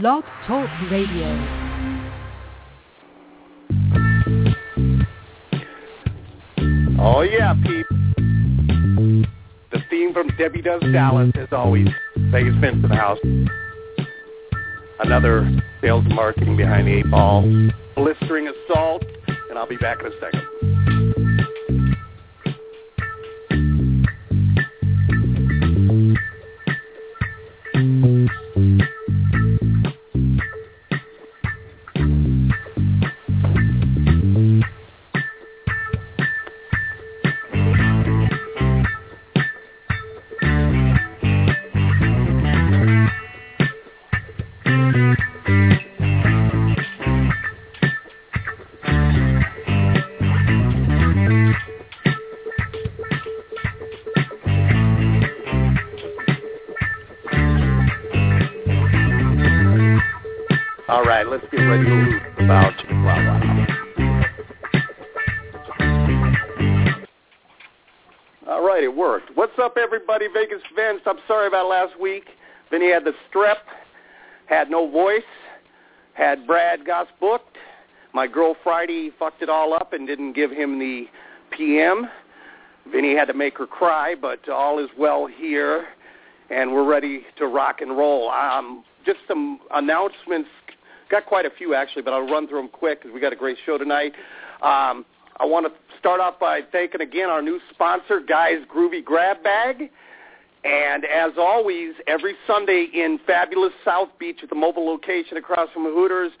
Blog Talk Radio. Oh yeah, Pete. The theme from Debbie Does Dallas, as always. Vegas Vince in the house. Another sales marketing behind the eight ball. Blistering assault, and I'll be back in a second. Right, let's get ready to loot about. All right, it worked. What's up, everybody? Vegas Vince. I'm sorry about last week. Vinny had the strep, had no voice, had Brad Gosse booked. My girl Friday fucked it all up and didn't give him the PM. Vinny had to make her cry, but all is well here, and we're ready to rock and roll. Um, just some announcements. Got quite a few actually, but I'll run through them quick because we got a great show tonight. Um, I want to start off by thanking again our new sponsor, Guys Groovy Grab Bag. And as always, every Sunday in fabulous South Beach at the mobile location across from the Hooters,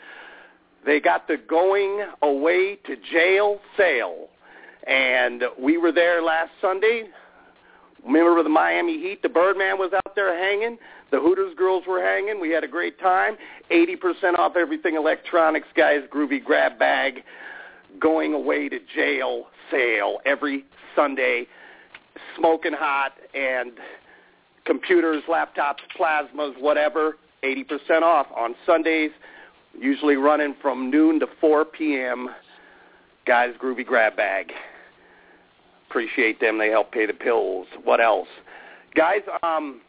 they got the going away to jail sale. And we were there last Sunday. Remember the Miami Heat? The Birdman was out there hanging. The Hooters girls were hanging. We had a great time. 80% off everything electronics, guys. Groovy grab bag. Going away to jail sale every Sunday. Smoking hot and computers, laptops, plasmas, whatever. 80% off on Sundays. Usually running from noon to 4 p.m. Guys, Groovy grab bag. Appreciate them. They help pay the pills. What else? Guys, um,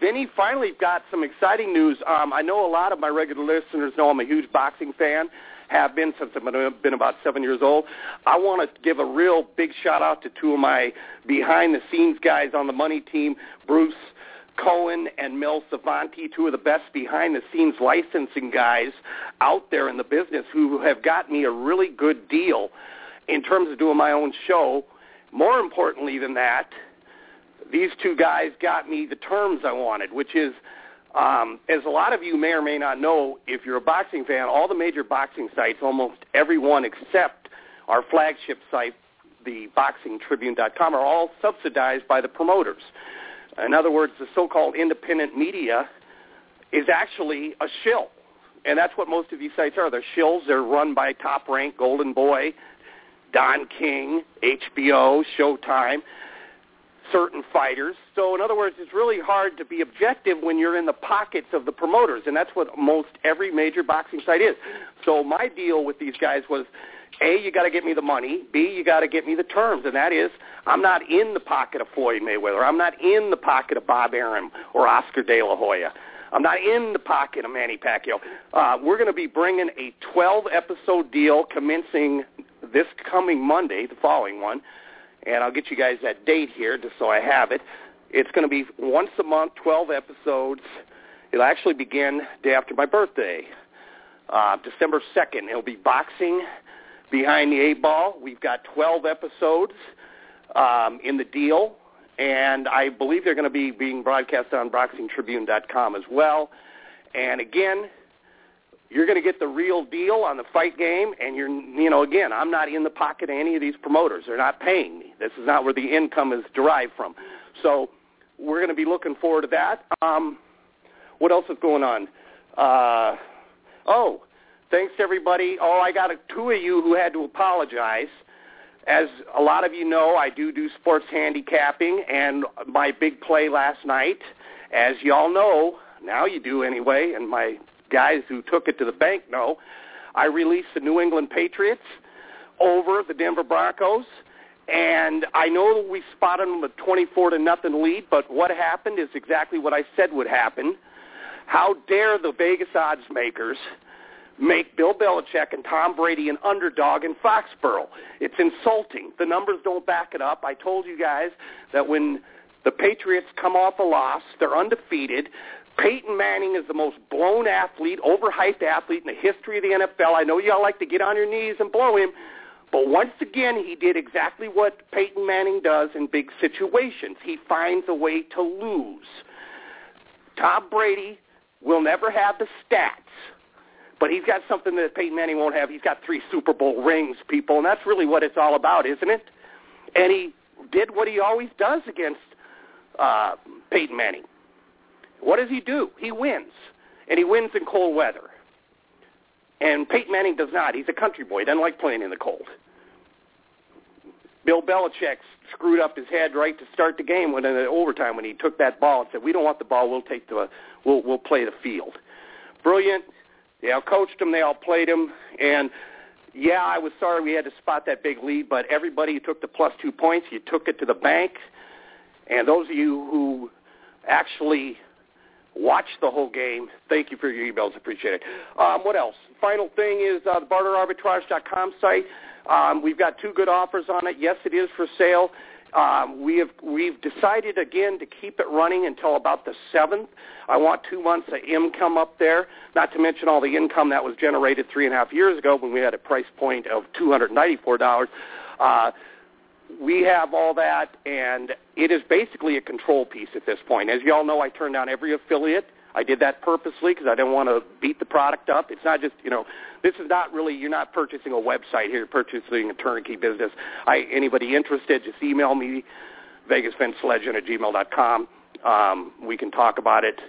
Vinny finally got some exciting news. Um, I know a lot of my regular listeners know I'm a huge boxing fan, have been since I've been about seven years old. I want to give a real big shout out to two of my behind-the-scenes guys on the money team, Bruce Cohen and Mel Savanti, two of the best behind-the-scenes licensing guys out there in the business who have got me a really good deal in terms of doing my own show. More importantly than that, these two guys got me the terms I wanted, which is, um, as a lot of you may or may not know, if you're a boxing fan, all the major boxing sites, almost every one except our flagship site, the boxingtribune.com, are all subsidized by the promoters. In other words, the so-called independent media is actually a shill. And that's what most of these sites are. They're shills. They're run by Top Rank, Golden Boy, Don King, HBO, Showtime, certain fighters. So in other words, it's really hard to be objective when you're in the pockets of the promoters, and that's what most every major boxing site is. So my deal with these guys was, A, you got to get me the money. B, you got to get me the terms, and that is I'm not in the pocket of Floyd Mayweather. I'm not in the pocket of Bob Arum or Oscar De La Hoya. I'm not in the pocket of Manny Pacquiao. Uh, we're going to be bringing a 12-episode deal commencing this coming Monday, the following one, and I'll get you guys that date here just so I have it. It's going to be once a month, 12 episodes. It'll actually begin day after my birthday, uh, December 2nd. It'll be boxing behind the eight ball. We've got 12 episodes um, in the deal, and I believe they're going to be being broadcast on BoxingTribune.com as well. And again, you're going to get the real deal on the fight game, and you're, you know, again, I'm not in the pocket of any of these promoters. They're not paying me. This is not where the income is derived from. So we're going to be looking forward to that. Um, what else is going on? Uh, oh, thanks everybody. Oh, I got a, two of you who had to apologize. As a lot of you know, I do do sports handicapping, and my big play last night, as y'all know, now you do anyway, and my guys who took it to the bank know, I released the New England Patriots over the Denver Broncos. And I know we spotted them a 24 to nothing lead, but what happened is exactly what I said would happen. How dare the Vegas odds makers make Bill Belichick and Tom Brady an underdog in Foxborough? It's insulting. The numbers don't back it up. I told you guys that when the Patriots come off a loss, they're undefeated. Peyton Manning is the most blown athlete, overhyped athlete in the history of the NFL. I know y'all like to get on your knees and blow him, but once again, he did exactly what Peyton Manning does in big situations. He finds a way to lose. Tom Brady will never have the stats, but he's got something that Peyton Manning won't have. He's got three Super Bowl rings, people, and that's really what it's all about, isn't it? And he did what he always does against uh, Peyton Manning. What does he do? He wins, and he wins in cold weather. And Peyton Manning does not. He's a country boy. He doesn't like playing in the cold. Bill Belichick screwed up his head right to start the game when in the overtime when he took that ball and said, "We don't want the ball. We'll take the we'll we'll play the field." Brilliant. They all coached him. They all played him. And yeah, I was sorry we had to spot that big lead, but everybody who took the plus two points, you took it to the bank. And those of you who actually watched the whole game, thank you for your emails. Appreciate it. Um, what else? Final thing is uh, the barterarbitrage.com site. Um, we've got two good offers on it. Yes, it is for sale. Um, we have we've decided again to keep it running until about the seventh. I want two months of income up there. Not to mention all the income that was generated three and a half years ago when we had a price point of two hundred ninety-four dollars. Uh, we have all that, and it is basically a control piece at this point. As you all know, I turned down every affiliate. I did that purposely because I didn't want to beat the product up. It's not just, you know, this is not really, you're not purchasing a website here, you're purchasing a turnkey business. I, anybody interested, just email me, vegasvincelegend at gmail.com. Um, we can talk about it.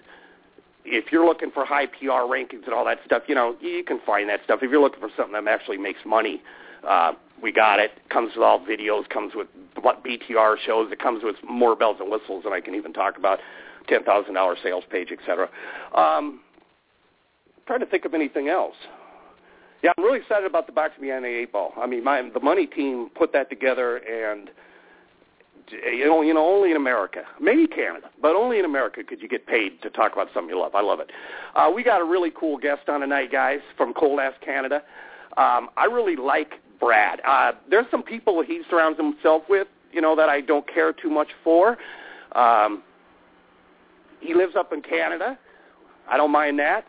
If you're looking for high PR rankings and all that stuff, you know, you can find that stuff. If you're looking for something that actually makes money, uh, we got it. Comes with all videos, comes with what BTR shows. It comes with more bells and whistles than I can even talk about ten thousand dollar sales page, etc. Um, trying to think of anything else. Yeah, I'm really excited about the box behind the eight ball. I mean, my the money team put that together, and you know, you know, only in America, maybe Canada, but only in America could you get paid to talk about something you love. I love it. Uh, we got a really cool guest on tonight, guys, from Cold Ass Canada. Um, I really like Brad. Uh, there's some people he surrounds himself with, you know, that I don't care too much for. Um, he lives up in Canada. I don't mind that.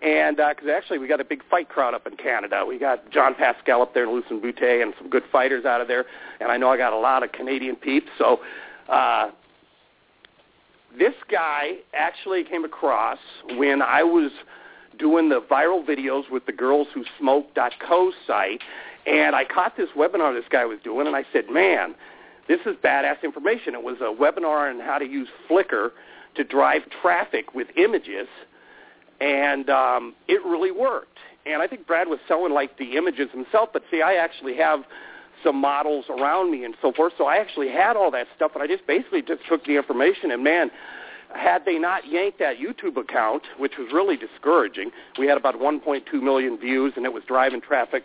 And because uh, actually we got a big fight crowd up in Canada. We got John Pascal up there and Lucian Bute and some good fighters out of there. And I know I got a lot of Canadian peeps. So uh, this guy actually came across when I was doing the viral videos with the Girls Who Smoke.co site. And I caught this webinar this guy was doing, and I said, man, this is badass information. It was a webinar on how to use Flickr to drive traffic with images, and um, it really worked. And I think Brad was selling like the images himself, but see, I actually have some models around me and so forth, so I actually had all that stuff, and I just basically just took the information, and man, had they not yanked that YouTube account, which was really discouraging, we had about 1.2 million views, and it was driving traffic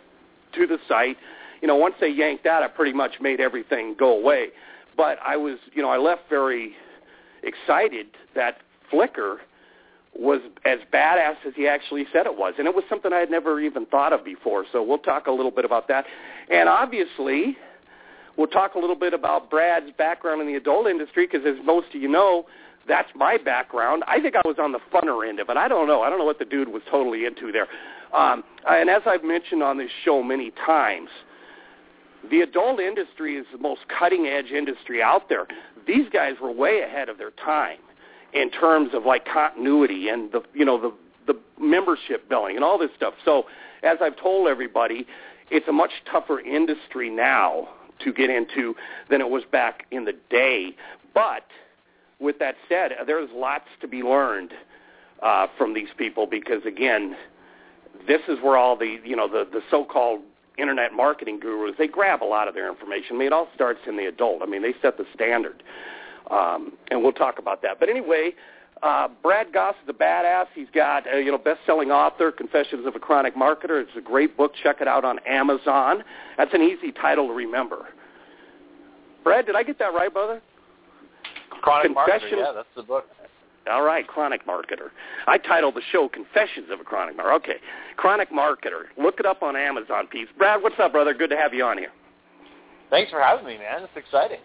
to the site. You know, once they yanked that, I pretty much made everything go away. But I was, you know, I left very excited that Flickr was as badass as he actually said it was. And it was something I had never even thought of before. So we'll talk a little bit about that. And obviously, we'll talk a little bit about Brad's background in the adult industry because as most of you know, that's my background. I think I was on the funner end of it. I don't know. I don't know what the dude was totally into there. Um, and as I've mentioned on this show many times, the adult industry is the most cutting edge industry out there. These guys were way ahead of their time in terms of like continuity and the you know the the membership billing and all this stuff. So as I've told everybody, it's a much tougher industry now to get into than it was back in the day. But with that said, there's lots to be learned uh, from these people because again, this is where all the you know the the so-called internet marketing gurus they grab a lot of their information. I mean, it all starts in the adult. I mean, they set the standard, um, and we'll talk about that. But anyway. Uh, Brad Gosse is a badass. He's got, uh, you know, best-selling author, Confessions of a Chronic Marketer. It's a great book. Check it out on Amazon. That's an easy title to remember. Brad, did I get that right, brother? Chronic Marketer, yeah, that's the book. All right, chronic marketer. I titled the show "Confessions of a Chronic Marketer." Okay, chronic marketer. Look it up on Amazon, peeps. Brad, what's up, brother? Good to have you on here. Thanks for having me, man. It's exciting.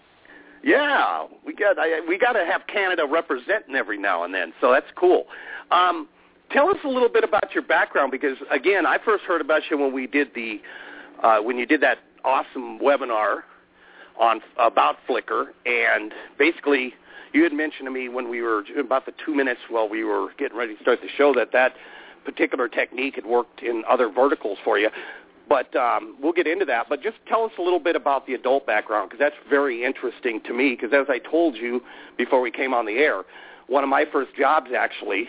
Yeah, we got I, we got to have Canada representing every now and then, so that's cool. Um, tell us a little bit about your background because again, I first heard about you when we did the uh, when you did that awesome webinar on about Flickr, and basically you had mentioned to me when we were about the two minutes while we were getting ready to start the show that that particular technique had worked in other verticals for you. But um, we'll get into that. But just tell us a little bit about the adult background because that's very interesting to me. Because as I told you before we came on the air, one of my first jobs actually,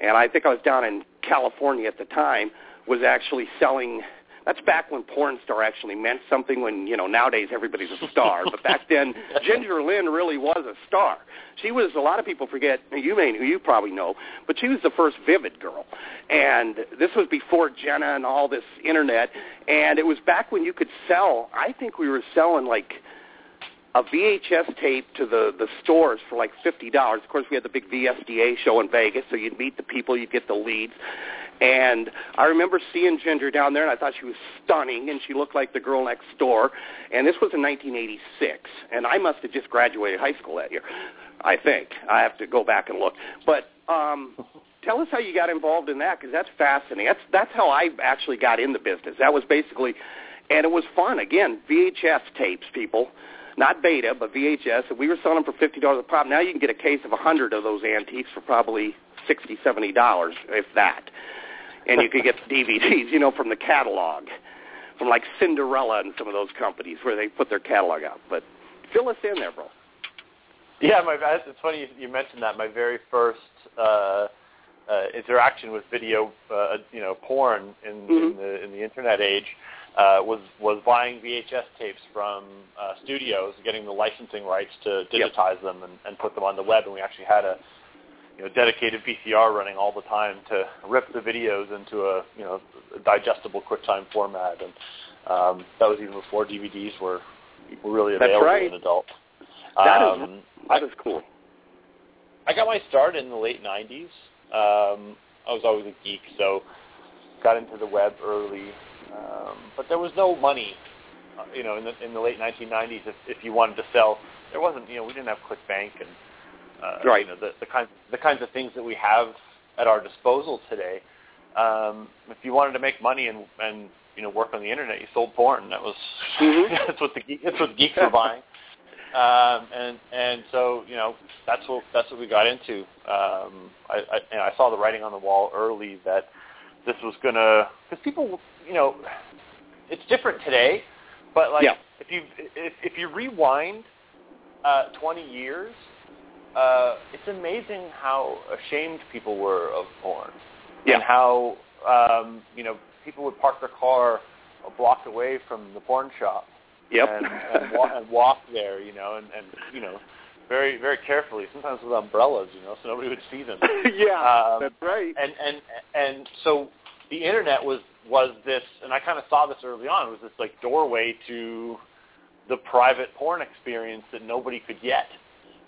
and I think I was down in California at the time, was actually selling that's back when porn star actually meant something. When you know nowadays everybody's a star, but back then Ginger Lynn really was a star. She was. A lot of people forget. You may, you probably know, but she was the first Vivid girl, and this was before Jenna and all this internet. And it was back when you could sell. I think we were selling like a VHS tape to the the stores for like fifty dollars. Of course, we had the big VSDA show in Vegas, so you'd meet the people, you'd get the leads, and I remember seeing Ginger down there, and I thought she was stunning, and she looked like the girl next door. And this was in 1986, and I must have just graduated high school that year. I think I have to go back and look. But um, tell us how you got involved in that, because that's fascinating. That's that's how I actually got in the business. That was basically, and it was fun. Again, VHS tapes, people not beta, but VHS. And we were selling them for fifty dollars a pop. Now you can get a case of a hundred of those antiques for probably sixty, seventy dollars, if that and you could get the DVDs, you know, from the catalog, from like Cinderella and some of those companies where they put their catalog out. But fill us in there, bro. Yeah, my it's funny you mentioned that. My very first uh, uh, interaction with video, uh, you know, porn in, mm-hmm. in the in the internet age uh, was was buying VHS tapes from uh, studios, getting the licensing rights to digitize yep. them and, and put them on the web. And we actually had a you know, dedicated VCR running all the time to rip the videos into a you know digestible QuickTime format, and um, that was even before DVDs were were really available right. in adult. That um, is that is cool. I got my start in the late '90s. Um, I was always a geek, so got into the web early, um, but there was no money. Uh, you know, in the in the late 1990s, if if you wanted to sell, there wasn't. You know, we didn't have ClickBank and uh, right. You know, the, the kinds the kinds of things that we have at our disposal today. Um, if you wanted to make money and and you know work on the internet, you sold porn. That was mm-hmm. that's what the that's what geeks were buying. Um, and and so you know that's what that's what we got into. Um, I I, you know, I saw the writing on the wall early that this was gonna because people you know it's different today, but like yeah. if you if, if you rewind uh, 20 years, uh, it's amazing how ashamed people were of porn, yeah. and how um, you know people would park their car a block away from the porn shop, yep. and, and, wa- and walk there, you know, and, and you know, very very carefully, sometimes with umbrellas, you know, so nobody would see them. yeah, um, that's right. And and and so the internet was was this, and I kind of saw this early on. Was this like doorway to the private porn experience that nobody could get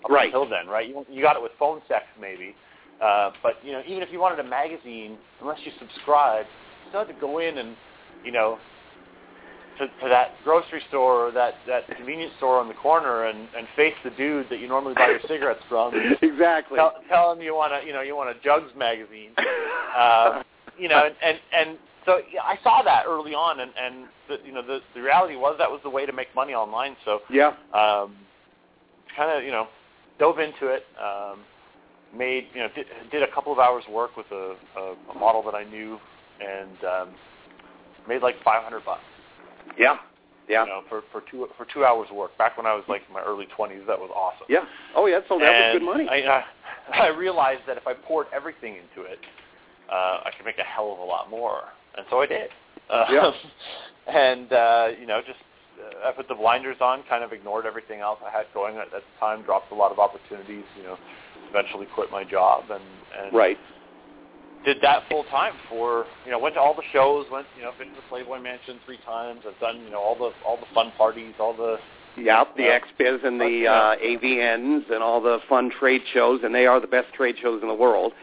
right. until then, right? You, you got it with phone sex maybe, uh, but you know even if you wanted a magazine, unless you subscribed, you still had to go in and you know to, to that grocery store or that that convenience store on the corner and and face the dude that you normally buy your cigarettes from. exactly. Tell, tell him you want a you know you want a Jugs magazine. Uh, you know, and and, and so yeah, I saw that early on, and and the, you know the the reality was that was the way to make money online. So yeah, um, kind of you know dove into it. Um, made you know did, did a couple of hours work with a, a, a model that I knew, and um, made like 500 bucks. Yeah, yeah. You know, for for two for two hours of work. Back when I was like in my early 20s, that was awesome. Yeah. Oh yeah, so that and was good money. I, uh, I realized that if I poured everything into it, uh, I could make a hell of a lot more, and so I did. Uh, yeah. and uh, you know, just I put the blinders on, kind of ignored everything else I had going at, at the time, dropped a lot of opportunities, you know, eventually quit my job and, and right. did that full time for, you know, went to all the shows, went, you know, been to the Playboy Mansion three times. I've done, you know, all the all the fun parties, all the Yep, the XBiz and the uh, AVNs and all the fun trade shows, and they are the best trade shows in the world.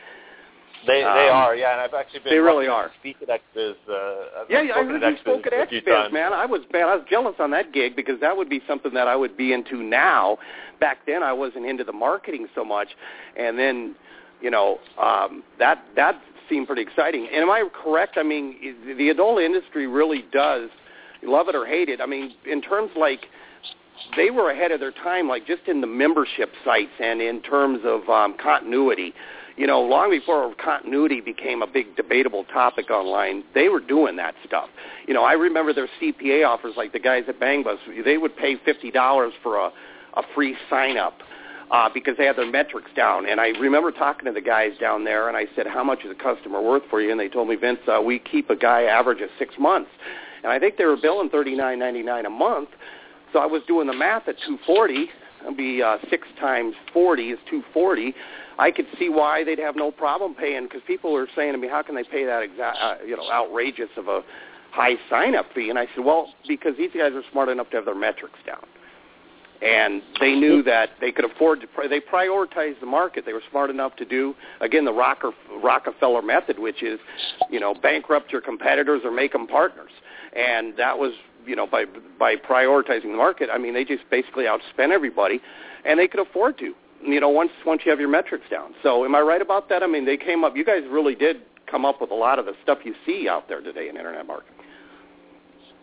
They Um, they are, yeah, and I've actually been they really are. Speak at XBiz. Uh, Yeah, yeah, I heard you spoke at few man. I was man, I was jealous on that gig because that would be something that I would be into now. Back then, I wasn't into the marketing so much, and then, you know, um, that that seemed pretty exciting. And am I correct? I mean, the adult industry really does love it or hate it. I mean, in terms like they were ahead of their time, like just in the membership sites and in terms of um, continuity. You know, long before continuity became a big debatable topic online, they were doing that stuff. You know, I remember their CPA offers, like the guys at Bangbus, they would pay fifty dollars for a, a free sign up uh, because they had their metrics down. And I remember talking to the guys down there, and I said, "How much is a customer worth for you?" And they told me, "Vince, uh, we keep a guy average of six months." And I think they were billing thirty nine ninety nine a month. So I was doing the math at 240. It'd be uh, six times 40 is 240. I could see why they'd have no problem paying because people were saying to me, "How can they pay that exact, uh, you know, outrageous of a high sign-up fee?" And I said, "Well, because these guys are smart enough to have their metrics down, and they knew that they could afford to. Pri- they prioritized the market. They were smart enough to do again the Rocker, Rockefeller method, which is, you know, bankrupt your competitors or make them partners, and that was you know, by by prioritizing the market, I mean, they just basically outspent everybody, and they could afford to. You know, once once you have your metrics down. So, am I right about that? I mean, they came up. You guys really did come up with a lot of the stuff you see out there today in internet marketing.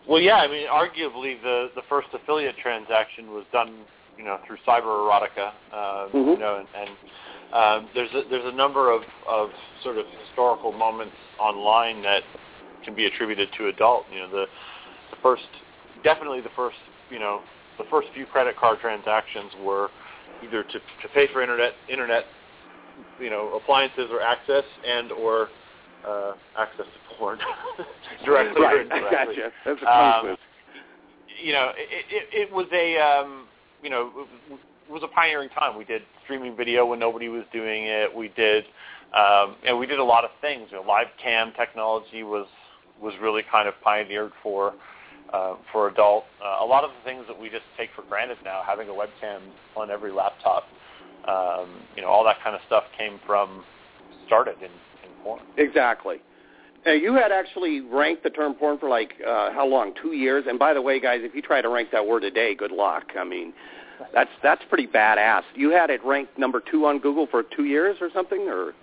Well, yeah, I mean, arguably the the first affiliate transaction was done, you know, through cyber erotica. Uh, Mhm. You know, and, and um, there's a, there's a number of of sort of historical moments online that can be attributed to adult. You know, the the first, definitely the first, you know, the first few credit card transactions were either to to pay for internet internet, you know, appliances or access and or uh, access to porn directly right, indirectly gotcha. That's a Um, you know, it, it, it was a, um, you know, it was a pioneering time. We did streaming video when nobody was doing it. We did, um, and we did a lot of things. You know, live cam technology was was really kind of pioneered for uh, for adult. Uh, a lot of the things that we just take for granted now, having a webcam on every laptop, um, you know, all that kind of stuff came from started in, in porn. Exactly. Now, you had actually ranked the term porn for like uh, how long? Two years. And by the way, guys, if you try to rank that word today, good luck. I mean, that's that's pretty badass. You had it ranked number two on Google for two years or something, or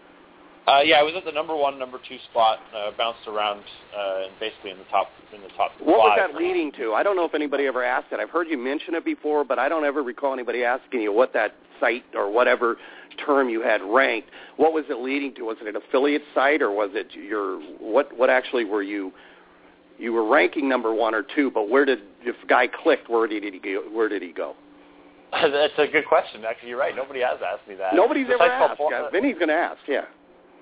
Uh, yeah, I was at the number one, number two spot. Uh, bounced around, uh, basically in the top in the top what was that leading to? I don't know if anybody ever asked it. I've heard you mention it before, but I don't ever recall anybody asking you what that site or whatever term you had ranked. What was it leading to? Was it an affiliate site, or was it your what? What actually were you? You were ranking number one or two, but where did if guy clicked? Where did he go? Where did he go? That's a good question. Actually, you're right. Nobody has asked me that. Nobody's the ever asked. Guys. Vinny's going to ask. Yeah.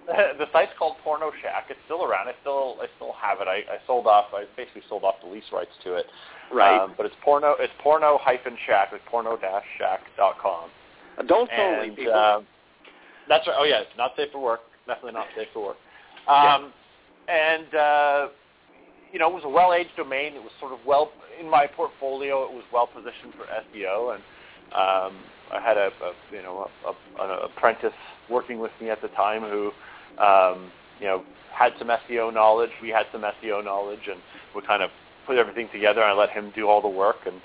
the site's called Porno Shack. It's still around. I still I still have it. I, I sold off. I basically sold off the lease rights to it. Right. Um, but it's porno. It's porno hyphen shack. It's porno dash shack dot com. Adults only, And people. um, that's right. Oh yeah, it's not safe for work. Definitely not safe for work. Um, And uh, you know, it was a well-aged domain. It was sort of well in my portfolio. It was well positioned for SEO, and um, I had a, a you know a, a, an apprentice working with me at the time who um, you know had some SEO knowledge. We had some SEO knowledge, and we kind of put everything together. And I let him do all the work, and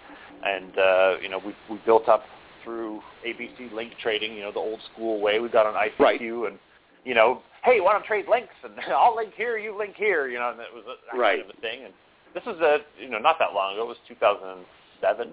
and uh, you know we we built up through ABC link trading, you know the old school way. We got on ICQ, Right. and you know, hey, why don't trade links? And I'll link here, you link here, you know, and it was a, that Right. kind of a thing. And this was a you know not that long ago. It was 2007.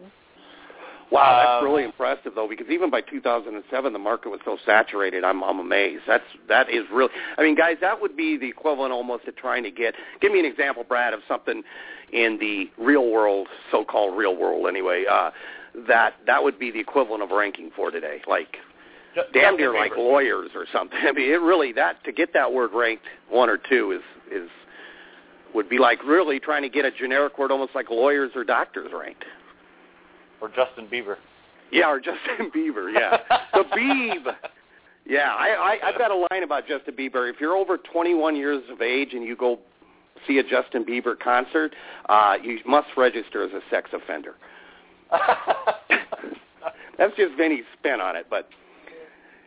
Wow, that's Um, really impressive though, because even by 2007, the market was so saturated. I'm I'm amazed. That's that is really. I mean, guys, that would be the equivalent almost to trying to get. Give me an example, Brad, of something in the real world, so-called real world, anyway. Uh, that that would be the equivalent of ranking for today, like Ju- damn near like lawyers or something. I mean, it really that to get that word ranked one or two is is would be like really trying to get a generic word, almost like lawyers or doctors ranked. Or Justin Bieber. Yeah, or Justin Bieber. Yeah, the Beeb. Yeah, I, I I've got a line about Justin Bieber. If you're over 21 years of age and you go see a Justin Bieber concert, uh, you must register as a sex offender. that's just Vinny's spin on it. But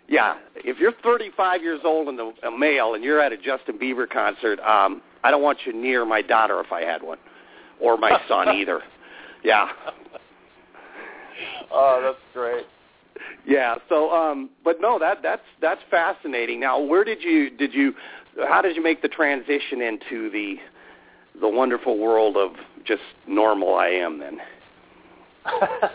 yeah, if you're 35 years old and a male and you're at a Justin Bieber concert, um, I don't want you near my daughter if I had one, or my son either. Yeah. Oh, that's great. Yeah. So, um, but no, that that's that's fascinating. Now, where did you did you how did you make the transition into the the wonderful world of just normal I am then?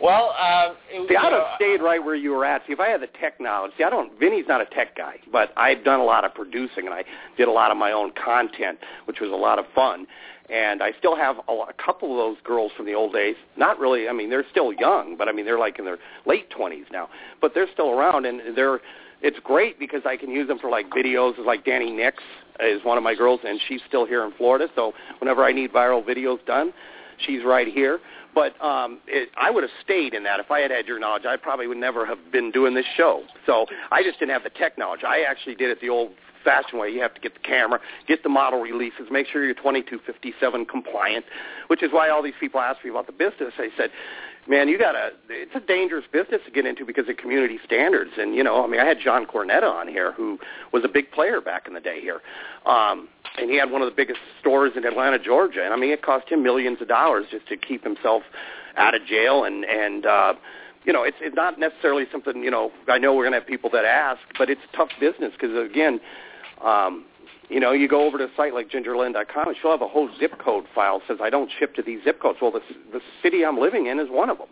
well, uh, it, see, I'd have stayed right where you were at. See, if I had the tech knowledge, see, I don't. Vinny's not a tech guy, but I've done a lot of producing and I did a lot of my own content, which was a lot of fun. And I still have a, a couple of those girls from the old days. Not really. I mean, they're still young, but I mean, they're like in their late twenties now. But they're still around, and they're. It's great because I can use them for like videos. Like Danny Nix is one of my girls, and she's still here in Florida. So whenever I need viral videos done, she's right here. But um, it, I would have stayed in that if I had had your knowledge. I probably would never have been doing this show. So I just didn't have the tech knowledge. I actually did it the old fashioned way. You have to get the camera, get the model releases, make sure you're 2257 compliant, which is why all these people ask me about the business. I said, man, you got to, it's a dangerous business to get into because of community standards. And, you know, I mean, I had John Cornetta on here who was a big player back in the day here. Um, and he had one of the biggest stores in Atlanta, Georgia. And I mean, it cost him millions of dollars just to keep himself out of jail. And and uh, you know, it's it's not necessarily something. You know, I know we're to have people that ask, but it's a tough business because again, um, you know, you go over to a site like gingerlynn.com, and she'll have a whole zip code file that says I don't ship to these zip codes. Well, the the city I'm living in is one of them.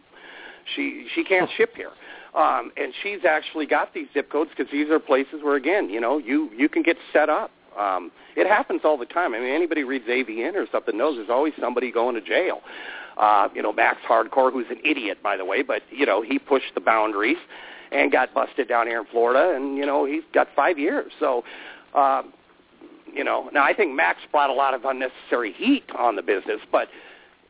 She she can't ship here. Um, and she's actually got these zip codes because these are places where, again, you know, you you can get set up. Um, it happens all the time. I mean, anybody reads AVN or something knows there's always somebody going to jail. Uh, you know, Max Hardcore, who's an idiot, by the way, but, you know, he pushed the boundaries and got busted down here in Florida, and, you know, he's got five years. So, uh, you know, now I think Max brought a lot of unnecessary heat on the business, but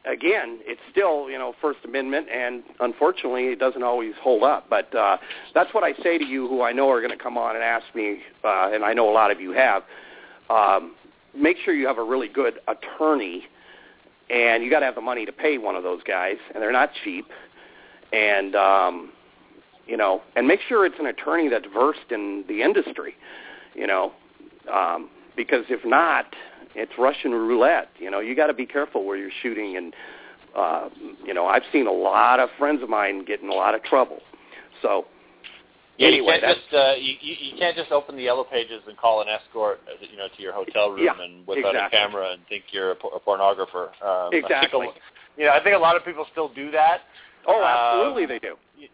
again, it's still, you know, First Amendment, and unfortunately, it doesn't always hold up. But uh, that's what I say to you, who I know are going to come on and ask me, uh, and I know a lot of you have um, make sure you have a really good attorney, and you got to have the money to pay one of those guys, and they're not cheap. And um, you know, and make sure it's an attorney that's versed in the industry, you know, um, because if not, it's Russian roulette. You know, you got to be careful where you're shooting, and uh, you know, I've seen a lot of friends of mine get in a lot of trouble. So yeah, anyway, you can't just uh, you, you can't just open the yellow pages and call an escort, uh, you know, to your hotel room yeah, and without exactly. a camera and think you're a, a pornographer. Um, exactly. I think a, you know, I think a lot of people still do that. Oh, absolutely, um, they do. You,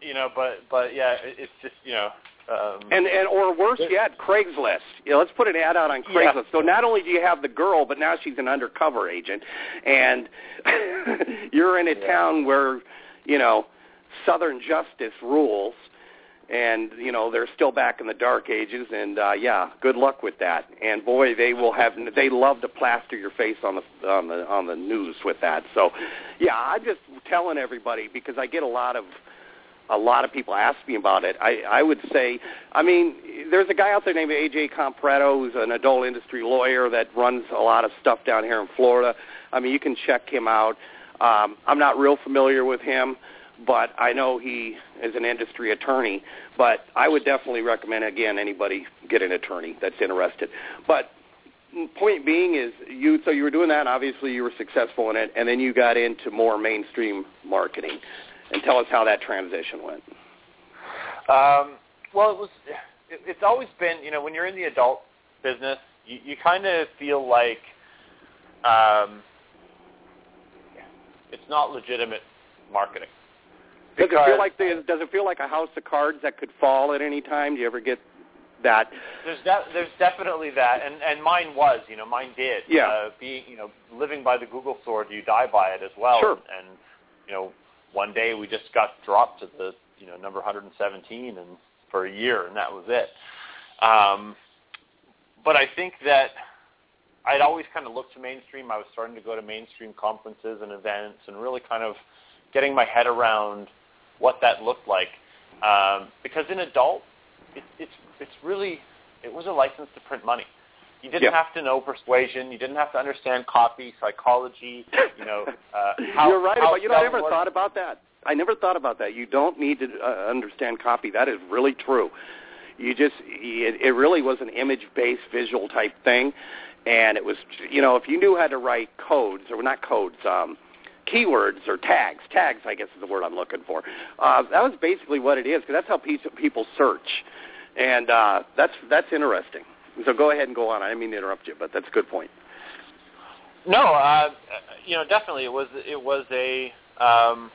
you know, but but yeah, it, it's just you know. Um, and and or worse yet, Craigslist. You know, let's put an ad out on Craigslist. Yeah. So not only do you have the girl, but now she's an undercover agent, and you're in a Yeah. town where you know Southern justice rules, and you know they're still back in the dark ages. And uh, yeah, good luck with that. And boy, they will have they love to plaster your face on the on the on the news with that. So yeah, I'm just telling everybody because I get a lot of a lot of people ask me about it. I, I would say, I mean, there's a guy out there named AJ Comprato who's an adult industry lawyer that runs a lot of stuff down here in Florida. I mean, you can check him out. Um, I'm not real familiar with him, but I know he is an industry attorney. But I would definitely recommend, again, anybody get an attorney that's interested. But point being is you so you were doing that and obviously you were successful in it and then you got into more mainstream marketing and tell us how that transition went Um, well, it was. It, it's always been, you know, when you're in the adult business, you, you kind of feel like um, it's not legitimate marketing. does it Because- feel like the, does it feel like a house of cards that could fall at any time do you ever get that There's de- there's definitely that, and and mine was, you know, mine did. Yeah. Uh, being, you know, living by the Google sword, you die by it as well. Sure. And, you know, one day we just got dropped to the, you know, number 117, and for a year, and that was it. Um, but I think that I'd always kind of looked to mainstream. I was starting to go to mainstream conferences and events, and really kind of getting my head around what that looked like. Um, because in adult, it, it's it's really it was a license to print money. You didn't Yeah. have to know persuasion. You didn't have to understand copy, psychology. You know, uh, how, you're right about you know I never thought about that I never thought about that. You don't need to uh, understand copy. That is really true. You just it, it really was an image-based visual type thing, and it was you know if you knew how to write codes or not codes. um keywords or tags. Tags, I guess, is the word I'm looking for. Uh, that was basically what it is because that's how people search, and uh, that's that's interesting. So go ahead and go on. I didn't mean to interrupt you, but that's a good point. No, uh, you know, definitely it was it was a um,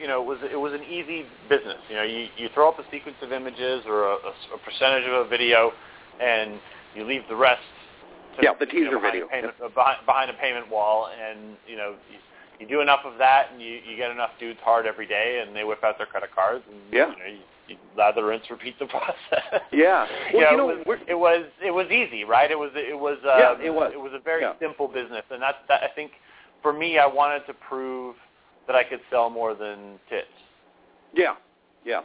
you know it was it was an easy business. You know, you you throw up a sequence of images or a, a percentage of a video, and you leave the rest yeah, the teaser you know, video payment, yeah. behind, behind a payment wall, and you know you, you do enough of that, and you, you get enough dudes hard every day, and they whip out their credit cards, and yeah. you, know, you lather, rinse, repeat the process. Yeah, well, you know, it, was, it was it was easy, right? It was it was um, yeah, it was it was a very yeah. simple business, and that's that. I think for me, I wanted to prove that I could sell more than tits. Yeah, yeah,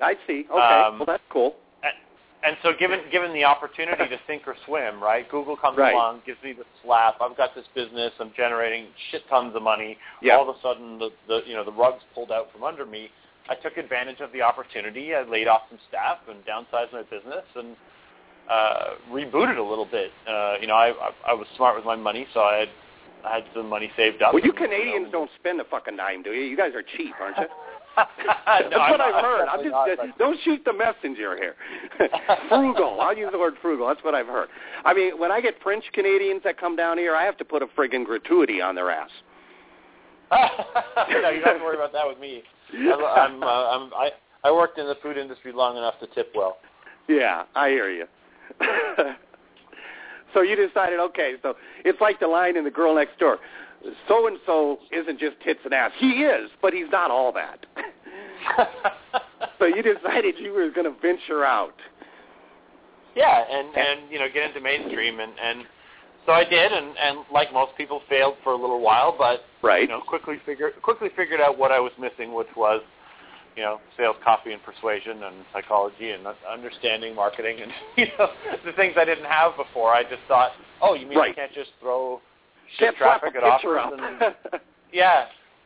I see. Okay, um, well that's cool and so given given the opportunity to sink or swim, right? Google comes right. along, gives me the slap. I've got this business. I'm generating shit tons of money. Yeah. All of a sudden, the, the you know the rug's pulled out from under me. I took advantage of the opportunity. I laid off some staff and downsized my business and uh, rebooted a little bit. Uh, you know, I, I I was smart with my money, so I had I had some money saved up. Well, you and, Canadians you know, don't spend a fucking dime, do you? You guys are cheap, aren't you? That's no, what I'm I've heard. I'm not, just not, uh, don't shoot the messenger here. frugal. I'll use the word frugal. That's what I've heard. I mean, when I get French Canadians that come down here, I have to put a friggin' gratuity on their ass. no, you don't have to worry about that with me. I'm, I'm, uh, I'm I I worked in the food industry long enough to tip well. Yeah, I hear you. so you decided, okay, so it's like the line in The Girl Next Door so and so isn't just tits and ass. He is, but he's not all that. so you decided you were going to venture out. Yeah, and and you know get into mainstream, and and so I did, and and like most people, failed for a little while, but right. you know quickly figured quickly figured out what I was missing, which was you know sales, copy, and persuasion, and psychology, and understanding marketing, and you know the things I didn't have before. I just thought, oh, you mean right. I can't just throw Can't traffic at offers and yeah.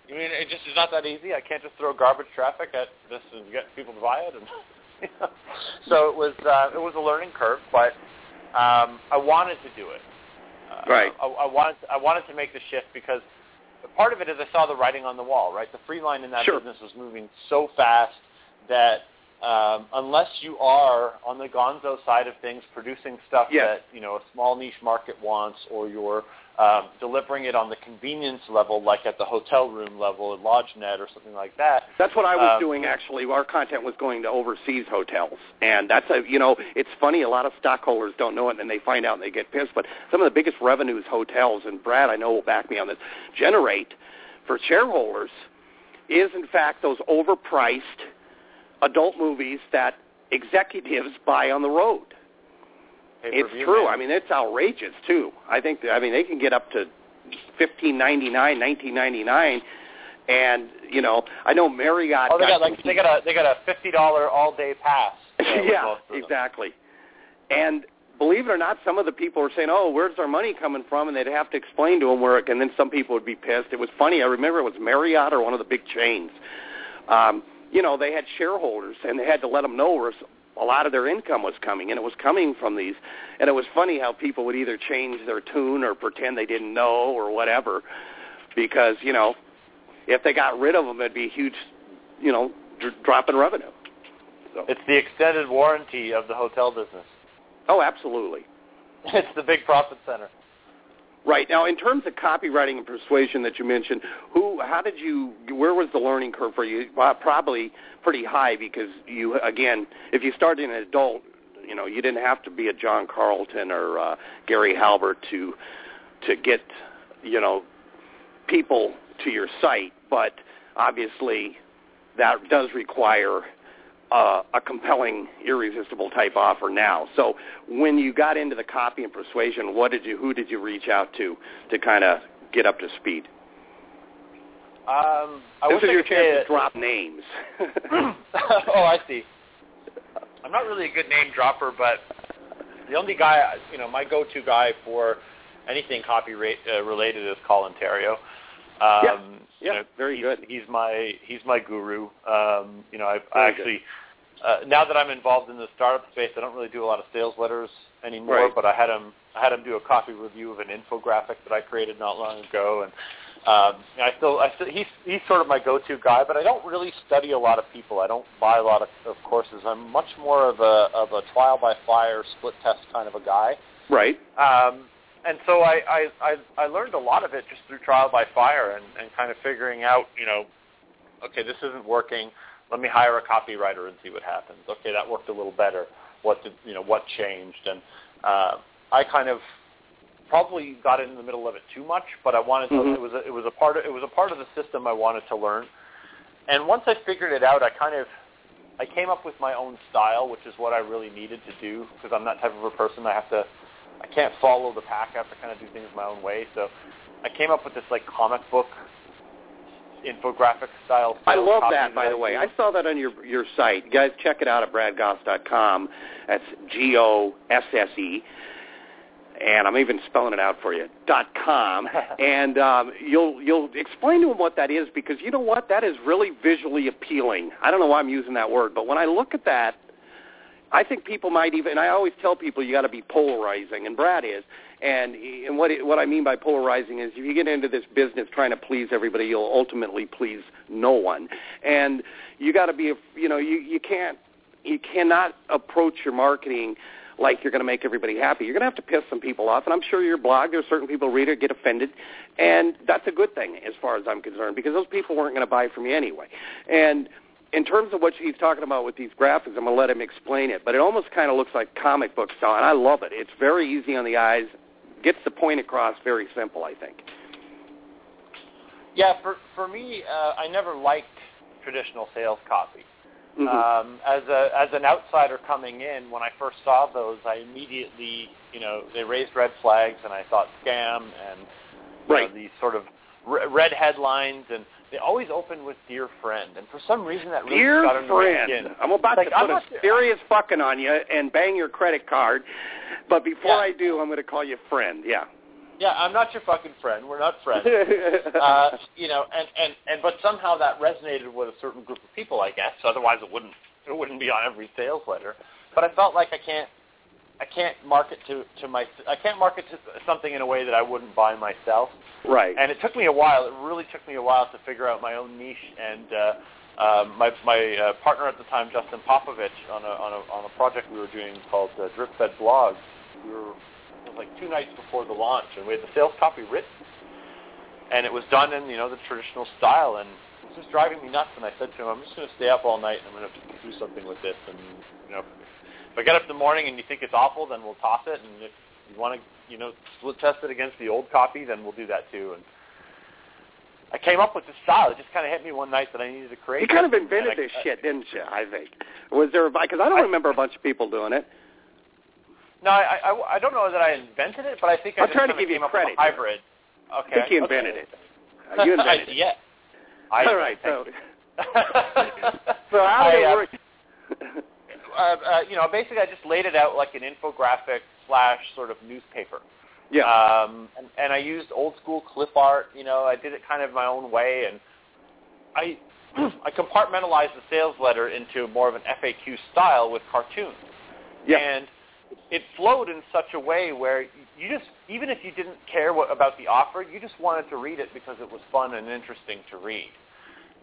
I mean, it just is not that easy. I can't just throw garbage traffic at this and get people to buy it. And you know. so it was uh, it was a learning curve, but um, I wanted to do it. Right. I, I wanted to, I wanted to make the shift because part of it is I saw the writing on the wall. Right, the free line in that sure. business was moving so fast that um, unless you are on the Gonzo side of things, producing stuff yes. that you know a small niche market wants, or you're um, delivering it on the convenience level, like at the hotel room level, at LodgeNet or something like that. That's what I was Um, doing actually. Our content was going to overseas hotels, and that's a you know it's funny. A lot of stockholders don't know it, and then they find out and they get pissed. But some of the biggest revenues hotels, and Brad, I know will back me on this, generate for shareholders is in fact those overpriced adult movies that executives buy on the road. It's true. man. I mean, it's outrageous too. I think. I mean, they can get up to fifteen ninety nine, nineteen ninety nine, and you know, I know Marriott. Oh, they got got like they got a they got a fifty dollar all day pass. yeah, most of them. exactly. And believe it or not, some of the people were saying, "Oh, where's our money coming from?" And they'd have to explain to them where. It, and then some people would be pissed. It was funny. I remember it was Marriott or one of the big chains. Um, you know, they had shareholders, and they had to let them know where a lot of their income was coming, and it was coming from these. And it was funny how people would either change their tune or pretend they didn't know or whatever, because you know, if they got rid of them, it'd be a huge, you know, dr- drop in revenue. So. It's the extended warranty of the hotel business. Oh, absolutely. It's the big profit center. Right now, in terms of copywriting and persuasion that you mentioned, who, how did you, where was the learning curve for you? Well, probably pretty high because you, again, if you started an adult, you know, you didn't have to be a John Carlton or uh, Gary Halbert to to get, you know, people to your site, but obviously that does require uh, a compelling, irresistible type offer now. So when you got into the copy and persuasion, what did you, who did you reach out to to kind of get up to speed? Um, I this is your chance to drop names. oh, I see. I'm not really a good name dropper, but the only guy, you know, my go-to guy for anything copy ra- uh, related is Colin Theriot. Um, yeah, yeah, you know, very he's, good. He's my he's my guru. Um, you know, I, I actually uh, now that I'm involved in the startup space, I don't really do a lot of sales letters anymore. Right. But I had him I had him do a copy review of an infographic that I created not long ago, and um, I still I still he's he's sort of my go-to guy. But I don't really study a lot of people. I don't buy a lot of, of courses. I'm much more of a of a trial by fire, split test kind of a guy. Right. Um, and so I, I, I, I learned a lot of it just through trial by fire and, and kind of figuring out, you know, okay, this isn't working. Let me hire a copywriter and see what happens. Okay, that worked a little better. What did, you know, what changed? And uh, I kind of probably got in the middle of it too much, but I wanted to, Mhm. it was a, it was a part of, it was a part of the system I wanted to learn. And once I figured it out, I kind of I came up with my own style, which is what I really needed to do because I'm that type of a person. I have to I can't follow the pack. I have to kind of do things my own way. So I came up with this like comic book infographic style. I love that, by the way. I saw that on your your site. Guys, check it out at bradgosse.com. That's G O S S E, and I'm even spelling it out for you. dot com, and um, you'll you'll explain to them what that is because you know what that is really visually appealing. I don't know why I'm using that word, but when I look at that, I think people might even. And I always tell people you got to be polarizing, and Brad is. And and what it, what I mean by polarizing is if you get into this business trying to please everybody, you'll ultimately please no one. And you got to be, you know, you you can't you cannot approach your marketing like you're going to make everybody happy. You're going to have to piss some people off, and I'm sure your blog, there's certain people read it, get offended, and that's a good thing as far as I'm concerned because those people weren't going to buy from you anyway. And in terms of what he's talking about with these graphics, I'm going to let him explain it, but it almost kind of looks like comic book style, and I love it. It's very easy on the eyes, gets the point across, very simple, I think. Yeah, for for me, uh, I never liked traditional sales copy. Mhm. Um, as a as an outsider coming in, when I first saw those, I immediately, you know, they raised red flags, and I thought scam and Right. know, these sort of red headlines, and they always open with "dear friend," and for some reason that really Dear got under my skin. I'm about Like, to put a serious fucking on you and bang your credit card, but before Yeah. I do, I'm going to call you friend. Yeah. Yeah, I'm not your fucking friend. We're not friends. uh, you know, and, and, and but somehow that resonated with a certain group of people, I guess. Otherwise, it wouldn't it wouldn't be on every sales letter. But I felt like I can't I can't market to to my I can't market to something in a way that I wouldn't buy myself. right. And it took me a while. It really took me a while to figure out my own niche. And uh, uh, my my uh, partner at the time, Justin Popovich, on a on a on a project we were doing called uh, Drip Fed Blogs. We were it was like two nights before the launch, and we had the sales copy written, and it was done in you know the traditional style, and it was just driving me nuts. And I said to him, I'm just going to stay up all night, and I'm going to have to do something with this. And you know, if I get up in the morning and you think it's awful, then we'll toss it. And if you want to, you know, split test it against the old copy, then we'll do that too. And I came up with this style. It just kind of hit me one night that I needed to create. You kind of invented I- this shit, didn't you? I think. Was there? A because I don't I- remember a bunch of people doing it. No, I, I, I don't know that I invented it, but I think I I'm just trying to give you credit hybrid. Okay. I think you okay. invented it. Uh, you invented it. yeah. I, All right. So, so how did I, it uh, work? Uh, uh, you know, basically, I just laid it out like an infographic slash sort of newspaper. yeah. Um, and, and I used old school clip art. You know, I did it kind of my own way, and I I compartmentalized the sales letter into more of an FAQ style with cartoons. yeah. And it flowed in such a way where you just, even if you didn't care what, about the offer, you just wanted to read it because it was fun and interesting to read.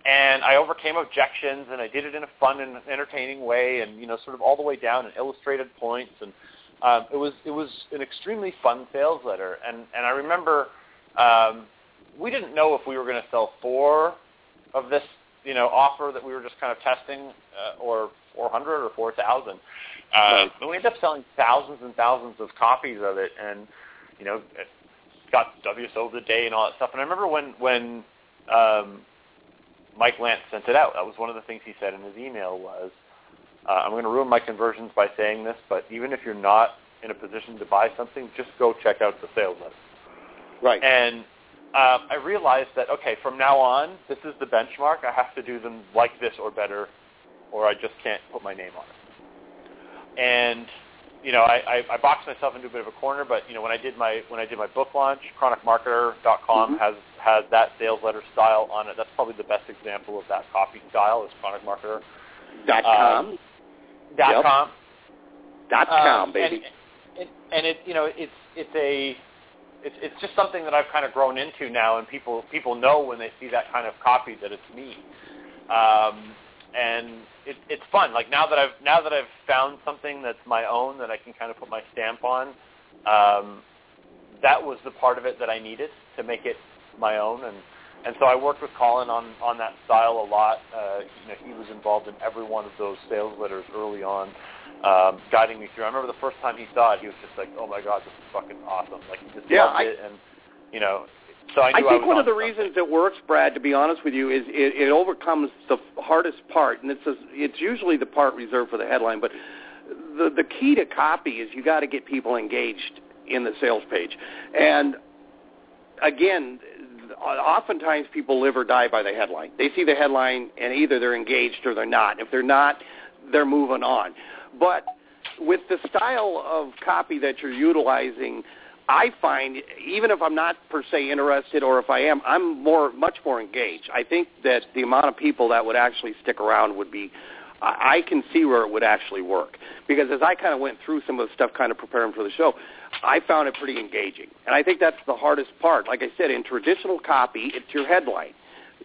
And I overcame objections, and I did it in a fun and entertaining way, and you know, sort of all the way down and illustrated points, and um, it was it was an extremely fun sales letter. And and I remember um, we didn't know if we were going to sell four of this you know offer that we were just kind of testing, uh, or 400 or 4,000. Uh, but we ended up selling thousands and thousands of copies of it, and you know, it got W sold a day and all that stuff. And I remember when when um, Mike Lance sent it out, that was one of the things he said in his email was, uh, "I'm going to ruin my conversions by saying this, but even if you're not in a position to buy something, just go check out the sales letter." right. And um, I realized that okay, from now on, this is the benchmark. I have to do them like this or better, or I just can't put my name on it. And you know, I, I, I boxed myself into a bit of a corner, but you know, when I did my when I did my book launch, chronicmarketer.com mm-hmm. has has that sales letter style on it. That's probably the best example of that copy style is Chronic Marketer. Dot com. Um, dot yep. com. Dot com, um, baby. And, and, and it, you know, it's it's a it's it's just something that I've kind of grown into now, and people people know when they see that kind of copy that it's me. Um, and it, it's fun. Like now that I've now that I've found something that's my own that I can kind of put my stamp on, um, that was the part of it that I needed to make it my own. And and so I worked with Colin on on that style a lot. Uh, you know, he was involved in every one of those sales letters early on, um, guiding me through. I remember the first time he saw it, he was just like, "Oh my god, this is fucking awesome!" Like he just yeah, loved I, it, and you know, so I, I think I one of the something. reasons it works, Brad, to be honest with you, is it, it overcomes the hardest part, and it's a, it's usually the part reserved for the headline. But the the key to copy is you got to get people engaged in the sales page, and again, Uh, oftentimes people live or die by the headline. They see the headline, and either they're engaged or they're not. If they're not, they're moving on. But with the style of copy that you're utilizing I find even if I'm not per se interested or if I am, I'm more much more engaged. I think that the amount of people that would actually stick around would be I can see where it would actually work because as I kind of went through some of the stuff kind of preparing for the show, I found it pretty engaging. And I think that's the hardest part. Like I said, in traditional copy, it's your headline.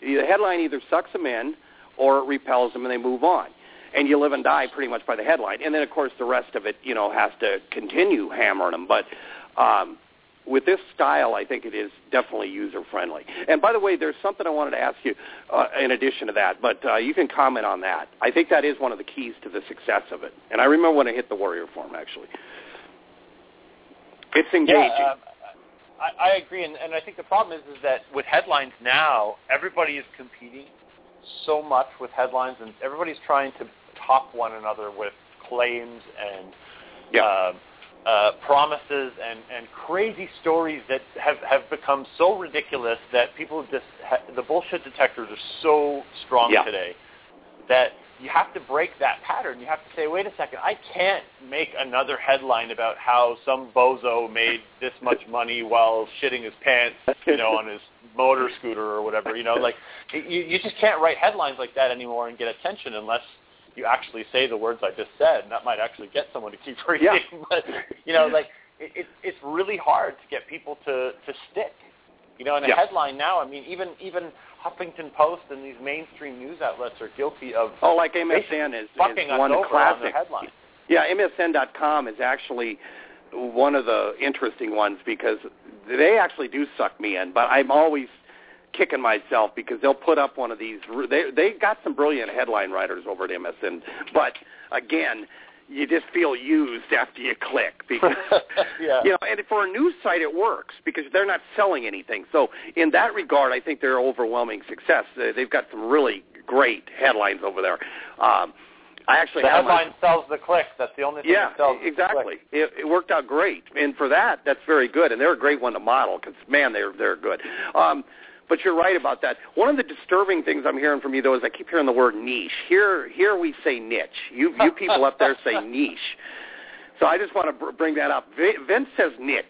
The headline either sucks them in or it repels them and they move on. And you live and die pretty much by the headline. And then, of course, the rest of it, you know, has to continue hammering them. But um, with this style, I think it is definitely user friendly. And by the way, there's something I wanted to ask you uh, in addition to that, but uh, you can comment on that. I think that is one of the keys to the success of it. And I remember when I hit the Warrior Forum, actually. It's engaging. Yeah, um, I, I agree, and, and I think the problem is is that with headlines now, everybody is competing so much with headlines, and everybody's trying to top one another with claims and. Yeah. Uh, uh, promises and, and crazy stories that have, have become so ridiculous that people just ha- the bullshit detectors are so strong yeah. today that you have to break that pattern. You have to say, wait a second, I can't make another headline about how some bozo made this much money while shitting his pants, you know, on his motor scooter or whatever. You know, like you, you just can't write headlines like that anymore and get attention unless you actually say the words I just said, and that might actually get someone to keep reading. Yeah. but you know, like it, it, it's really hard to get people to to stick. You know, in a yeah. headline now, I mean, even even Huffington Post and these mainstream news outlets are guilty of oh, like MSN is, fucking is one classic. on. Yeah, MSN.com is actually one of the interesting ones because they actually do suck me in, but I'm always kicking myself because they'll put up one of these. They they got some brilliant headline writers over at MSN, but again, you just feel used after you click because yeah. you know. And for a news site, it works because they're not selling anything. So in that regard, I think they're overwhelming success. They've got some really great headlines over there. Um, I actually the headline my, sells the click. That's the only thing yeah, that sells. exactly. It, it worked out great, and for that, that's very good. And they're a great one to model because man, they're they're good. Um, but you're right about that. One of the disturbing things I'm hearing from you though is I keep hearing the word niche. Here, here we say niche. You, you people up there say niche. So I just want to br- bring that up. Vince says niche,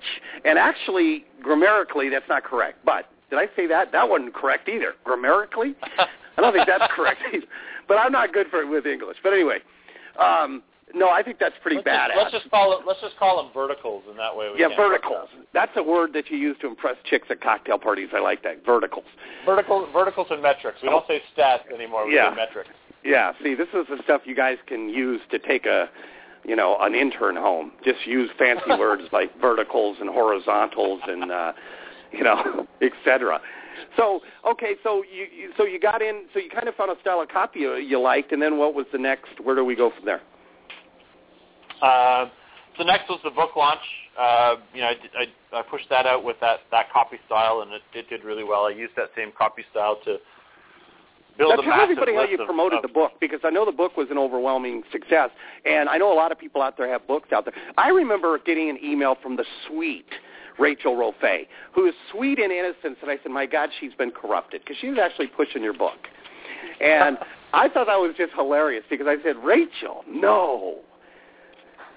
and actually, grammatically, that's not correct. But did I say that? That wasn't correct either. Grammatically, I don't think that's correct either. But I'm not good for with English. But anyway, um, no, I think that's pretty let's badass. Just, let's just call it. Let's just call them verticals, and that way we yeah, verticals. That's a word that you use to impress chicks at cocktail parties. I like that. Verticals. Vertical, verticals and metrics. We don't say stats anymore. We Yeah. say metrics. Yeah. See, this is the stuff you guys can use to take a, you know, an intern home. Just use fancy words like verticals and horizontals and, uh, you know, et cetera. So okay, so you, you so you got in, so you kind of found a style of copy you, you liked, and then what was the next? Where do we go from there? Uh, so next was the book launch. Uh, you know, I, I, I pushed that out with that, that copy style, and it, it did really well. I used that same copy style to build now, a tell everybody how you of, promoted of, the book because I know the book was an overwhelming success, and I know a lot of people out there have books out there. I remember getting an email from the sweet Rachel Rofe, who is sweet and innocent, and I said, "My God, she's been corrupted," because she was actually pushing your book, and I thought that was just hilarious because I said, "Rachel, no."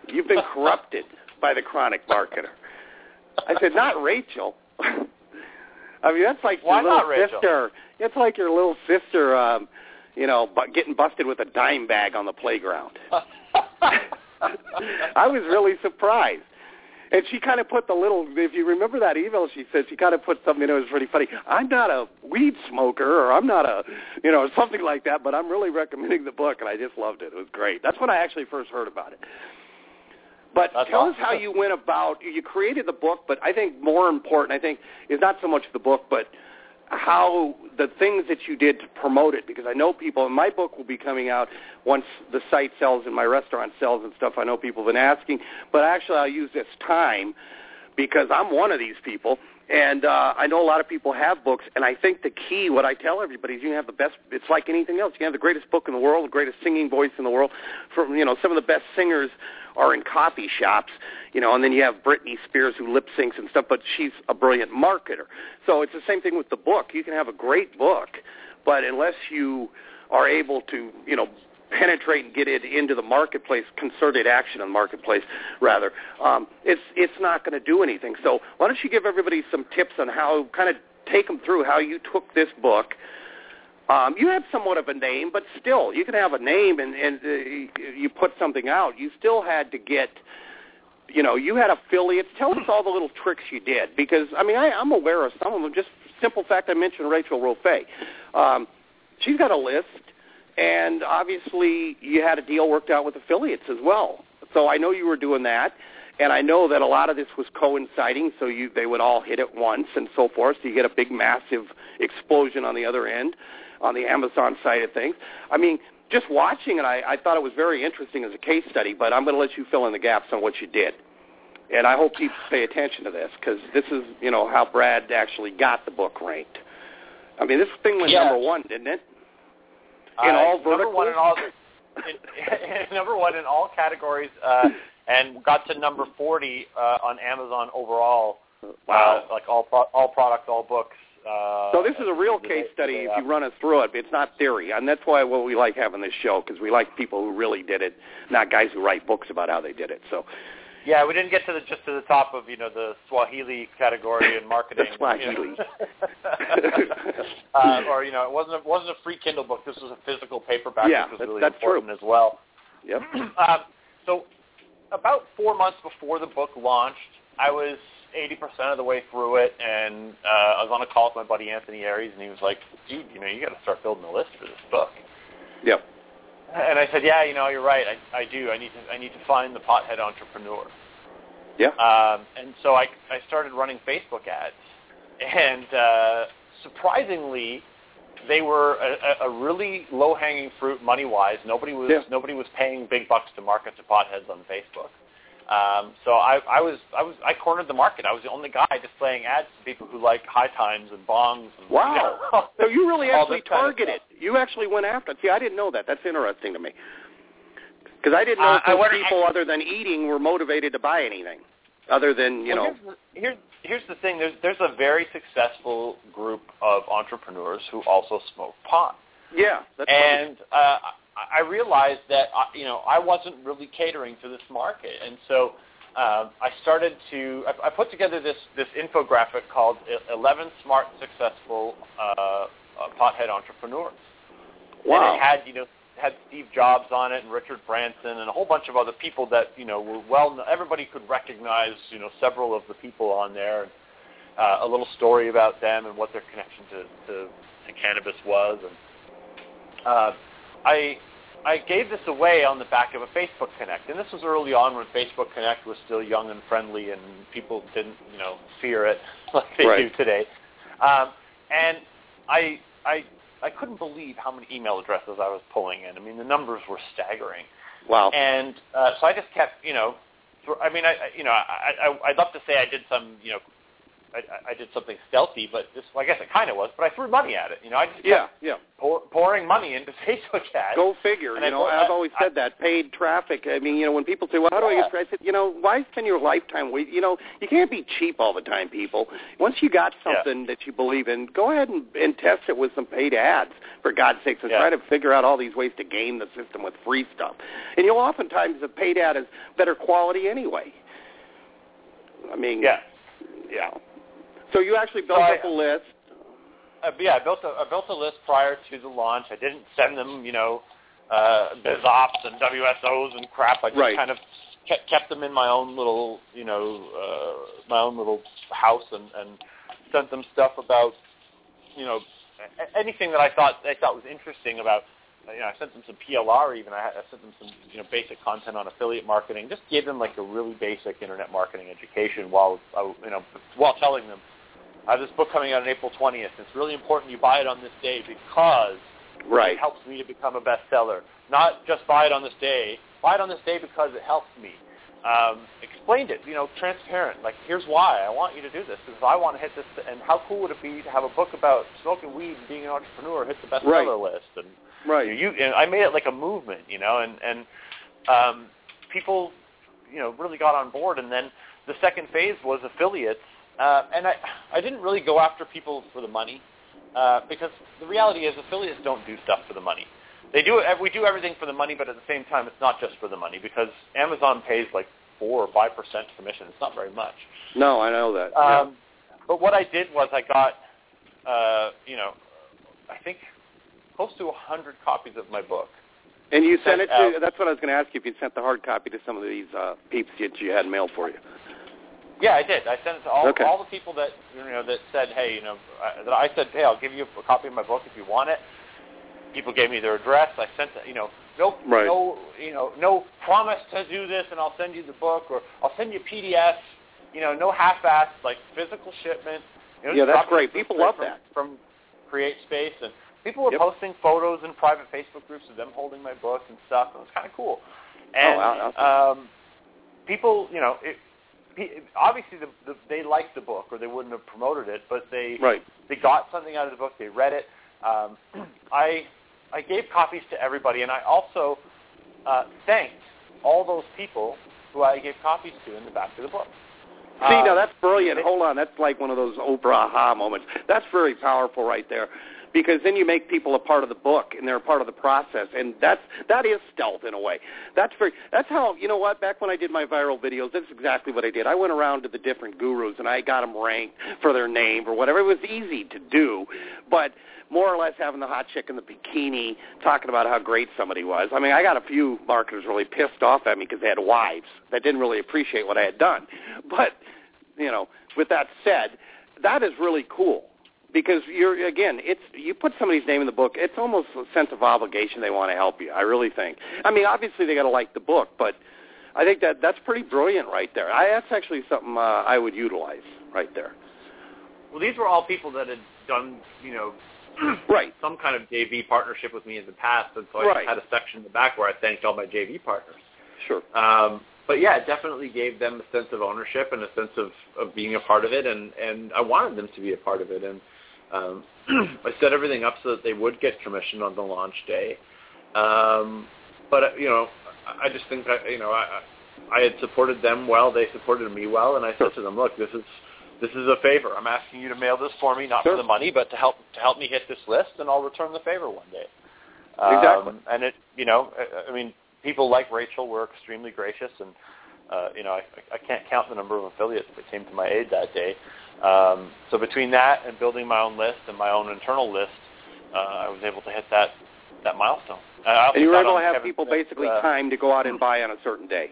You've been corrupted by the chronic marketer. I said, not Rachel. I mean, that's like Why your little not sister. It's like your little sister, um, you know, bu- getting busted with a dime bag on the playground. I was really surprised. And she kind of put the little, if you remember that email she said, she kind of put something that was pretty funny. I'm not a weed smoker or I'm not a, you know, something like that, but I'm really recommending the book and I just loved it. It was great. That's when I actually first heard about it. But That's tell us how you went about, you created the book, but I think more important, I think, is not so much the book, but how the things that you did to promote it because I know people and my book will be coming out once the site sells and my restaurant sells and stuff I know people have been asking. But actually I'll use this time because I'm one of these people and uh, I know a lot of people have books and I think the key what I tell everybody is you can have the best it's like anything else. You can have the greatest book in the world the greatest singing voice in the world from you know some of the best singers are in coffee shops, you know, and then you have Britney Spears who lip syncs and stuff, but she's a brilliant marketer. So it's the same thing with the book. You can have a great book, but unless you are able to, you know, penetrate and get it into the marketplace, concerted action in the marketplace, rather, um, it's it's not going to do anything. So why don't you give everybody some tips on how, kind of take them through how you took this book um, you had somewhat of a name, but still, you can have a name and, and uh, you put something out. You still had to get, you know, you had affiliates. Tell us all the little tricks you did, because I mean, I, I'm aware of some of them. Just simple fact, I mentioned Rachel Rofe. Um, she's got a list, and obviously, you had a deal worked out with affiliates as well. So I know you were doing that. And I know that a lot of this was coinciding, so you they would all hit at once and so forth. So you get a big, massive explosion on the other end, on the Amazon side of things. I mean, just watching it, I, I thought it was very interesting as a case study. But I'm going to let you fill in the gaps on what you did, and I hope people pay attention to this because this is, you know, how Brad actually got the book ranked. I mean, this thing went Yeah. number one, didn't it? In Uh, all number one in verticals? all in, number one in all categories, uh, and got to number forty uh, on Amazon overall. Wow. Uh, like all pro- all products, all books. Uh, So this is a real case study if you run us through it. It's not theory, and that's why what we like having this show because we like people who really did it, not guys who write books about how they did it. So Yeah, we didn't get to the just to the top of you know the Swahili category in marketing. The Swahili. Uh, or you know, it wasn't a, wasn't a free Kindle book. This was a physical paperback, Yeah, which was really that's true. as well. yep. um, so about four months before the book launched, I was 80% of the way through it, and uh, I was on a call with my buddy Anthony Aires, and he was like, dude, you know, you got to start building a list for this book. Yep. And I said, yeah, you know, you're right. I, I do. I need to I need to find the pothead entrepreneur. Yeah. Um, and so I, I started running Facebook ads, and uh, surprisingly, they were a, a really low-hanging fruit money-wise. Nobody was Yeah. nobody was paying big bucks to market to potheads on Facebook. Um, so I, I was I was I cornered the market. I was the only guy displaying ads to people who like high times and bongs. And, Wow. You know, So you really actually this kind of targeted. You actually went after. See, I didn't know that. That's interesting to me. Because I didn't know Uh, if wonder- people, other than eating, were motivated to buy anything, other than you well, know. here's the, here's here's the thing. There's there's a very successful group of entrepreneurs who also smoke pot. Yeah. And uh, I realized that uh, you know I wasn't really catering to this market, and so um, I started to I, I put together this this infographic called E- 11 Smart Successful uh, uh, Pothead Entrepreneurs, wow. and it had you know had Steve Jobs on it and Richard Branson and a whole bunch of other people that you know were well everybody could recognize you know several of the people on there. And, uh, a little story about them and what their connection to, to, to cannabis was, and uh, I I gave this away on the back of a Facebook Connect, and this was early on when Facebook Connect was still young and friendly, and people didn't you know fear it like they Right. do today. Um, and I I I couldn't believe how many email addresses I was pulling in. I mean, the numbers were staggering. Wow. And uh, so I just kept, you know, I mean, I, I you know, I, I, I'd love to say I did some, you know, I, I did something stealthy, but this, well, I guess it kind of was. But I threw money at it. You know, I just yeah, yeah, pour, pouring money into Facebook ads. Go figure. And you I know, thought- I've I- always I- said that paid traffic. I mean, you know, when people say, "Well, how do I get?" I said, you know, why spend your lifetime? Wait, you know, you can't be cheap all the time, people. Once you got Yeah. something that you believe in, go ahead and, and test it with some paid ads. For God's sakes, and Yeah. try to figure out all these ways to game the system with free stuff. And you'll oftentimes the paid ad is better quality anyway. I mean, Yeah. yeah. So you actually built So I- up a list. Uh, yeah, I built a I built a list prior to the launch. I didn't send them, you know, uh, BizOps and WSOs and crap. I just Right. kind of kept, kept them in my own little, you know, uh, my own little house and, and sent them stuff about, you know, anything that I thought I thought was interesting about. You know, I sent them some PLR even. I, I sent them some, you know, basic content on affiliate marketing. Just gave them like a really basic internet marketing education while, I, you know, while telling them I have this book coming out on April 20th. It's really important you buy it on this day because Right. it helps me to become a bestseller. Not just buy it on this day. Buy it on this day because it helps me. Um, explained it, you know, transparent. Like, here's why I want you to do this because I want to hit this. And how cool would it be to have a book about smoking weed and being an entrepreneur hit the bestseller Right. list? And Right. you, and I made it like a movement, you know, and and um, people, you know, really got on board. And then the second phase was affiliates, uh, and I I didn't really go after people for the money uh, because the reality is affiliates don't do stuff for the money. They do we do everything for the money, but at the same time, it's not just for the money because Amazon pays like four or five percent commission. It's not very much. No, I know that. Yeah. Um, but what I did was I got, uh, you know, I think close to a hundred copies of my book. And you sent it to, out- that's what I was going to ask you, if you sent the hard copy to some of these uh, peeps that you had mailed for you. Yeah, I did. I sent it to all Okay. all the people that you know that said, hey, you know, uh, that I said, hey, I'll give you a copy of my book if you want it. People gave me their address. I sent, it, you know, no, Right. no, you know, no promise to do this, and I'll send you the book, or I'll send you a PDF. You know, no half-ass, like physical shipment. You know, Yeah, that's great. People love from, that. from Create Space, and people were Yep. posting photos in private Facebook groups of them holding my book and stuff. It was kind of cool. And wow, um, people, you know, it, obviously the, the, they liked the book or they wouldn't have promoted it, but they Right. they got something out of the book. They read it. Um, I I gave copies to everybody, and I also uh, thanked all those people who I gave copies to in the back of the book. See, Um, now that's brilliant. Hold on, that's like one of those Oprah aha moments. That's very powerful right there, because then you make people a part of the book and they're a part of the process, and that's that is stealth in a way. That's very. That's how you know what. Back when I did my viral videos, that's exactly what I did. I went around to the different gurus and I got them ranked for their name or whatever. It was easy to do, but more or less having the hot chick in the bikini talking about how great somebody was. I mean, I got a few marketers really pissed off at me because they had wives that didn't really appreciate what I had done. But, you know, with that said, that is really cool because you're again, it's you put somebody's name in the book, it's almost a sense of obligation they want to help you. I really think. I mean, obviously they got to like the book, but I think that that's pretty brilliant right there. I that's actually something uh, I would utilize right there. Well, these were all people that had done, you know, Right. some kind of JV partnership with me in the past, and so I Right. just had a section in the back where I thanked all my JV partners. Sure. Um, but yeah, it definitely gave them a sense of ownership and a sense of, of being a part of it, and, and I wanted them to be a part of it. And um, I set everything up so that they would get commission on the launch day. Um, but uh, you know, I just think that you know I I had supported them well, they supported me well, and I said to them, look, this is this is a favor. I'm asking you to mail this for me, not Sure. for the money, but to help to help me hit this list, and I'll return the favor one day. Exactly. Um, and it, you know, I, I mean, people like Rachel were extremely gracious, and uh, you know, I, I can't count the number of affiliates that came to my aid that day. Um, so between that and building my own list and my own internal list, uh, I was able to hit that that milestone. And you were able to have Kevin people Smith's, basically uh, time to go out and buy on a certain day.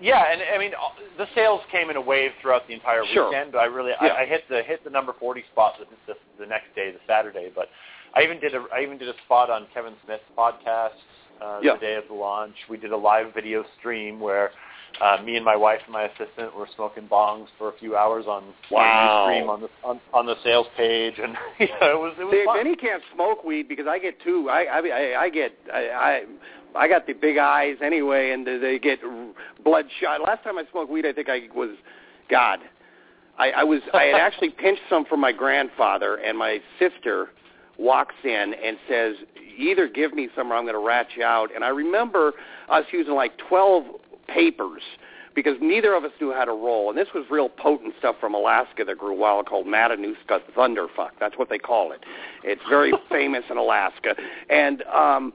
Yeah, and I mean uh, the sales came in a wave throughout the entire Sure. weekend. But I really Yeah. I, I hit the hit the number forty spot the, the, the next day, the Saturday. But I even did a I even did a spot on Kevin Smith's podcast uh, Yeah. the day of the launch. We did a live video stream where uh, me and my wife and my assistant were smoking bongs for a few hours on Wow. stream on the on, on the sales page, and you know, it was it was See, fun. Benny can't smoke weed because I get two. I I I, I get I, I I got the big eyes anyway, and they get bloodshot. Last time I smoked weed, I think I was God. I, I was I had actually pinched some from my grandfather, and my sister walks in and says, "Either give me some, or I'm going to rat you out." And I remember us using like 12 papers because neither of us knew how to roll. And this was real potent stuff from Alaska that grew wild called Matanuska thunderfuck. That's what they call it. It's very famous in Alaska. And um,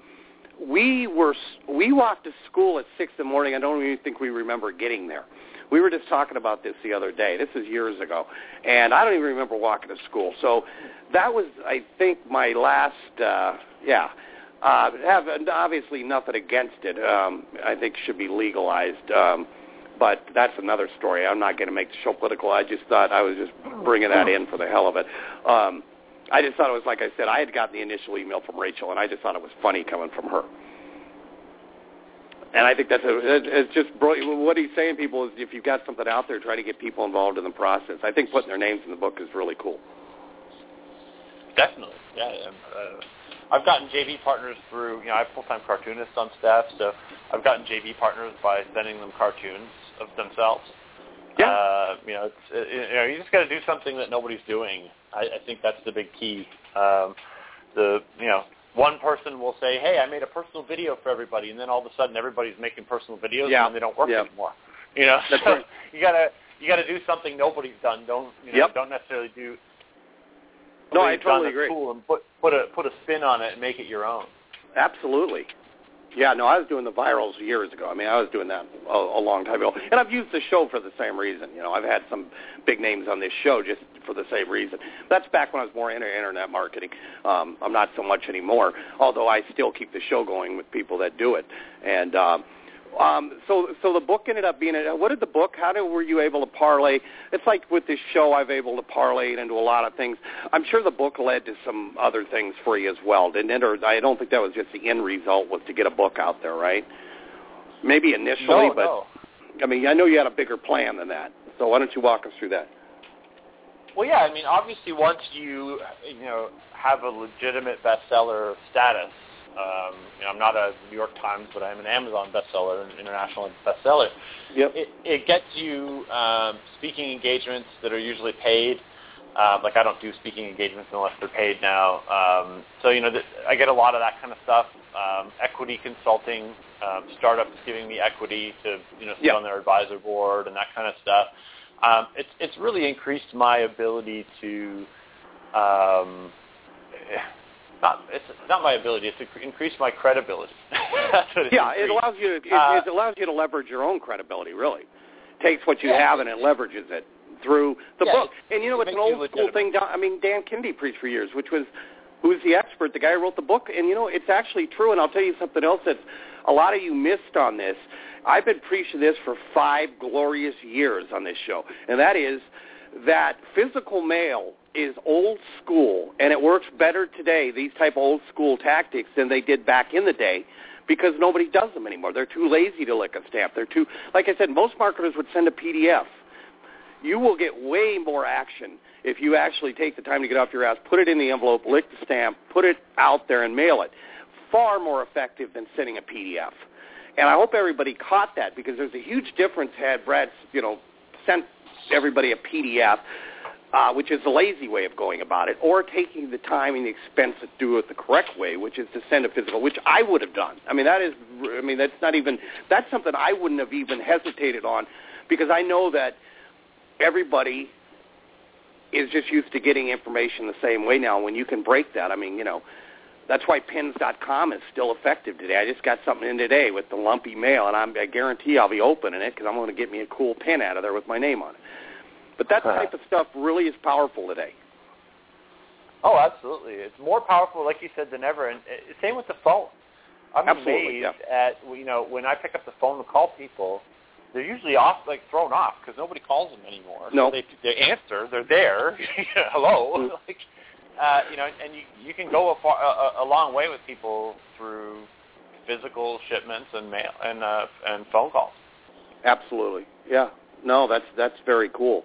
we were we walked to school at six in the morning. I don't even think we remember getting there. We were just talking about this the other day. This is years ago, and I don't even remember walking to school. So that was, I think, my last. Uh, yeah, uh, have obviously nothing against it. Um, I think should be legalized. Um, but that's another story. I'm not going to make the show political. I just thought I was just bringing that in for the hell of it. Um, I just thought it was like I said. I had gotten the initial email from Rachel, and I just thought it was funny coming from her. And I think that's a, it's just what he's saying. People is if you've got something out there, try to get people involved in the process. I think putting their names in the book is really cool. Definitely, yeah. Uh, I've gotten JV partners through. You know, I have full-time cartoonists on staff, so I've gotten JV partners by sending them cartoons of themselves. Yeah. Uh, you know, it's, it, you know, you just got to do something that nobody's doing. I, I think that's the big key. Um, the you know one person will say, "Hey, I made a personal video for everybody," and then all of a sudden everybody's making personal videos yeah. and they don't work yeah. anymore. You know, That's right. you gotta you gotta do something nobody's done. Don't you know? Yep. Don't necessarily do. No, I totally agree. Cool, and put put a put a spin on it and make it your own. Absolutely. Yeah, no, I was doing the virals years ago. I mean, I was doing that a, a long time ago, and I've used the show for the same reason. You know, I've had some big names on this show just for the same reason. That's back when I was more into internet marketing. Um, I'm not so much anymore, although I still keep the show going with people that do it. And um, um, so, so the book ended up being. A, what did the book? How did, were you able to parlay? It's like with this show, I've able to parlay it into a lot of things. I'm sure the book led to some other things for you as well, didn't it? Or I don't think that was just the end result was to get a book out there, right? Maybe initially, No, but no. I mean, I know you had a bigger plan than that. So why don't you walk us through that? Well, yeah. I mean, obviously, once you you know have a legitimate bestseller status, um, you know, I'm not a New York Times, but I'm an Amazon bestseller, an international bestseller. Yep. It, it gets you um, speaking engagements that are usually paid. Um, like I don't do speaking engagements unless they're paid now. Um, so you know, th- I get a lot of that kind of stuff. Um, equity consulting, um, startups giving me equity to you know sit Yeah. on their advisor board and that kind of stuff. Um, it's it's really increased my ability to um, not it's not my ability. It's incre- increased my credibility. That's what it's Yeah, it allows you. To, it, Uh, it allows you to leverage your own credibility. Really, takes what you Yeah. have and it leverages it through the Yeah, book. And you know, it it's an old school thing. Dan- I mean, Dan Kennedy preached for years, which was who's the expert, the guy who wrote the book. And you know, it's actually true. And I'll tell you something else that a lot of you missed on this. I've been preaching this for five glorious years on this show, and that is that physical mail is old school, and it works better today. These type of old school tactics than they did back in the day, because nobody does them anymore. They're too lazy to lick a stamp. They're too, like I said, most marketers would send a PDF. You will get way more action if you actually take the time to get off your ass, put it in the envelope, lick the stamp, put it out there, and mail it. Far more effective than sending a PDF. And I hope everybody caught that because there's a huge difference had Brad, you know, sent everybody a PDF, uh, which is the lazy way of going about it, or taking the time and the expense to do it the correct way, which is to send a physical, which I would have done. I mean, that is, I mean, that's not even, that's something I wouldn't have even hesitated on because I know that everybody is just used to getting information the same way now. When you can break that, I mean, you know, that's why pins.com is still effective today. I just got something in today with the lumpy mail, and I'm, I guarantee I'll be opening it because I'm going to get me a cool pin out of there with my name on it. But that type of stuff really is powerful today. Oh, absolutely. It's more powerful, like you said, than ever. And uh, same with the phone. I'm Absolutely, amazed at you know when I pick up the phone to call people, they're usually off like thrown off because nobody calls them anymore. No. so they they answer, they're there. Hello, Mm. like uh, you know, and you you can go a, far, a, a long way with people through physical shipments and mail and uh, and phone calls. Absolutely. Yeah. No, that's that's very cool.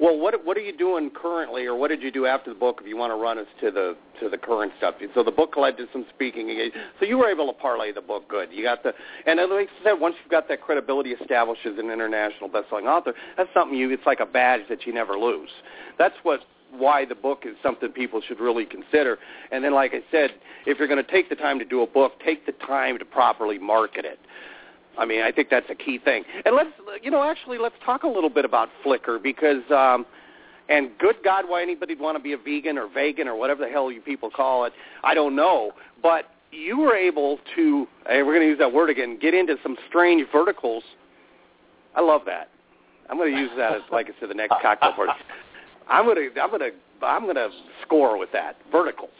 Well, what what are you doing currently, or what did you do after the book? If you want to run us to the to the current stuff, so the book led to some speaking. So you were able to parlay the book good. You got the and like I said, once you've got that credibility established as an international best-selling author, that's something you. It's like a badge that you never lose. That's what why the book is something people should really consider. And then, like I said, if you're going to take the time to do a book, take the time to properly market it. I mean, I think that's a key thing. And let's, you know, actually, let's talk a little bit about Flickr because, um, and good God, why anybody'd want to be a vegan or vegan or whatever the hell you people call it, I don't know. But you were able to, hey, we're going to use that word again, get into some strange verticals. I love that. I'm going to use that as, like I said, the next cocktail party. I'm going to, I'm going to, I'm going to score with that verticals.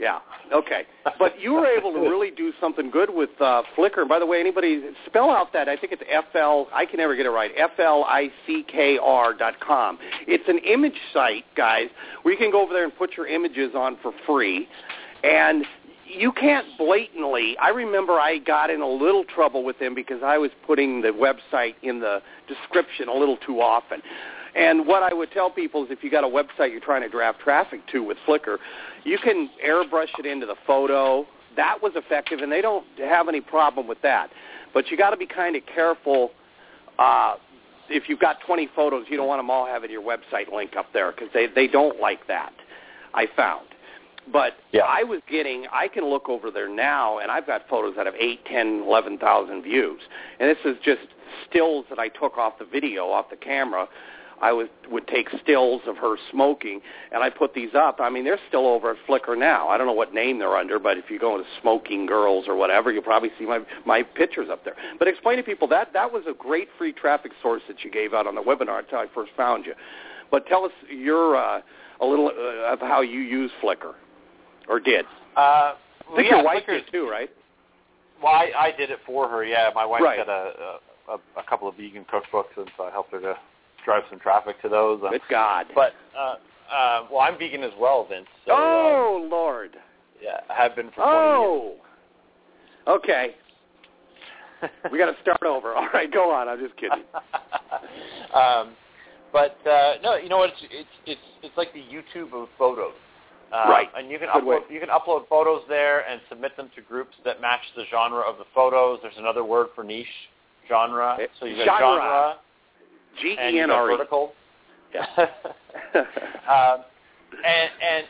Yeah. Okay. But you were able to really do something good with uh, Flickr. And by the way, anybody spell out that I think it's F L. I can never get it right. F L I C K R dot com. It's an image site, guys, where you can go over there and put your images on for free, and you can't blatantly. I remember I got in a little trouble with them because I was putting the website in the description a little too often. And what I would tell people is if you got a website you're trying to draft traffic to with Flickr, you can airbrush it into the photo. That was effective, and they don't have any problem with that. But you got to be kind of careful. Uh, if you've got 20 photos, you don't want them all having your website link up there because they they don't like that. I found. But yeah. I was getting, I can look over there now, and I've got photos that have eight, ten, eleven thousand views. And this is just stills that I took off the video, off the camera, I would would take stills of her smoking, and I put these up. I mean, they're still over at Flickr now. I don't know what name they're under, but if you go into Smoking Girls or whatever, you'll probably see my my pictures up there. But explain to people that that was a great free traffic source that you gave out on the webinar until I first found you. But tell us your uh, a little uh, of how you use Flickr, or did. Uh, I think yeah, your wife Flickr's, did too, right? Well, I, I did it for her. Yeah, my wife Right. got a, a a couple of vegan cookbooks, and so I helped her to drive some traffic to those. Um, Good God. But uh, uh, well, I'm vegan as well, Vince. So, oh Lord. yeah, I have been for 20 Oh. Okay. we got to start over. All right, go on. I'm just kidding. um, but uh, no, you know what? It's it's it's it's like the YouTube of photos. Um, Right. And you can Good way. upload you can upload photos there and submit them to groups that match the genre of the photos. There's another word for niche genre. Eh, So you got genre. genre G E N R E. vertical. Yeah. um, and and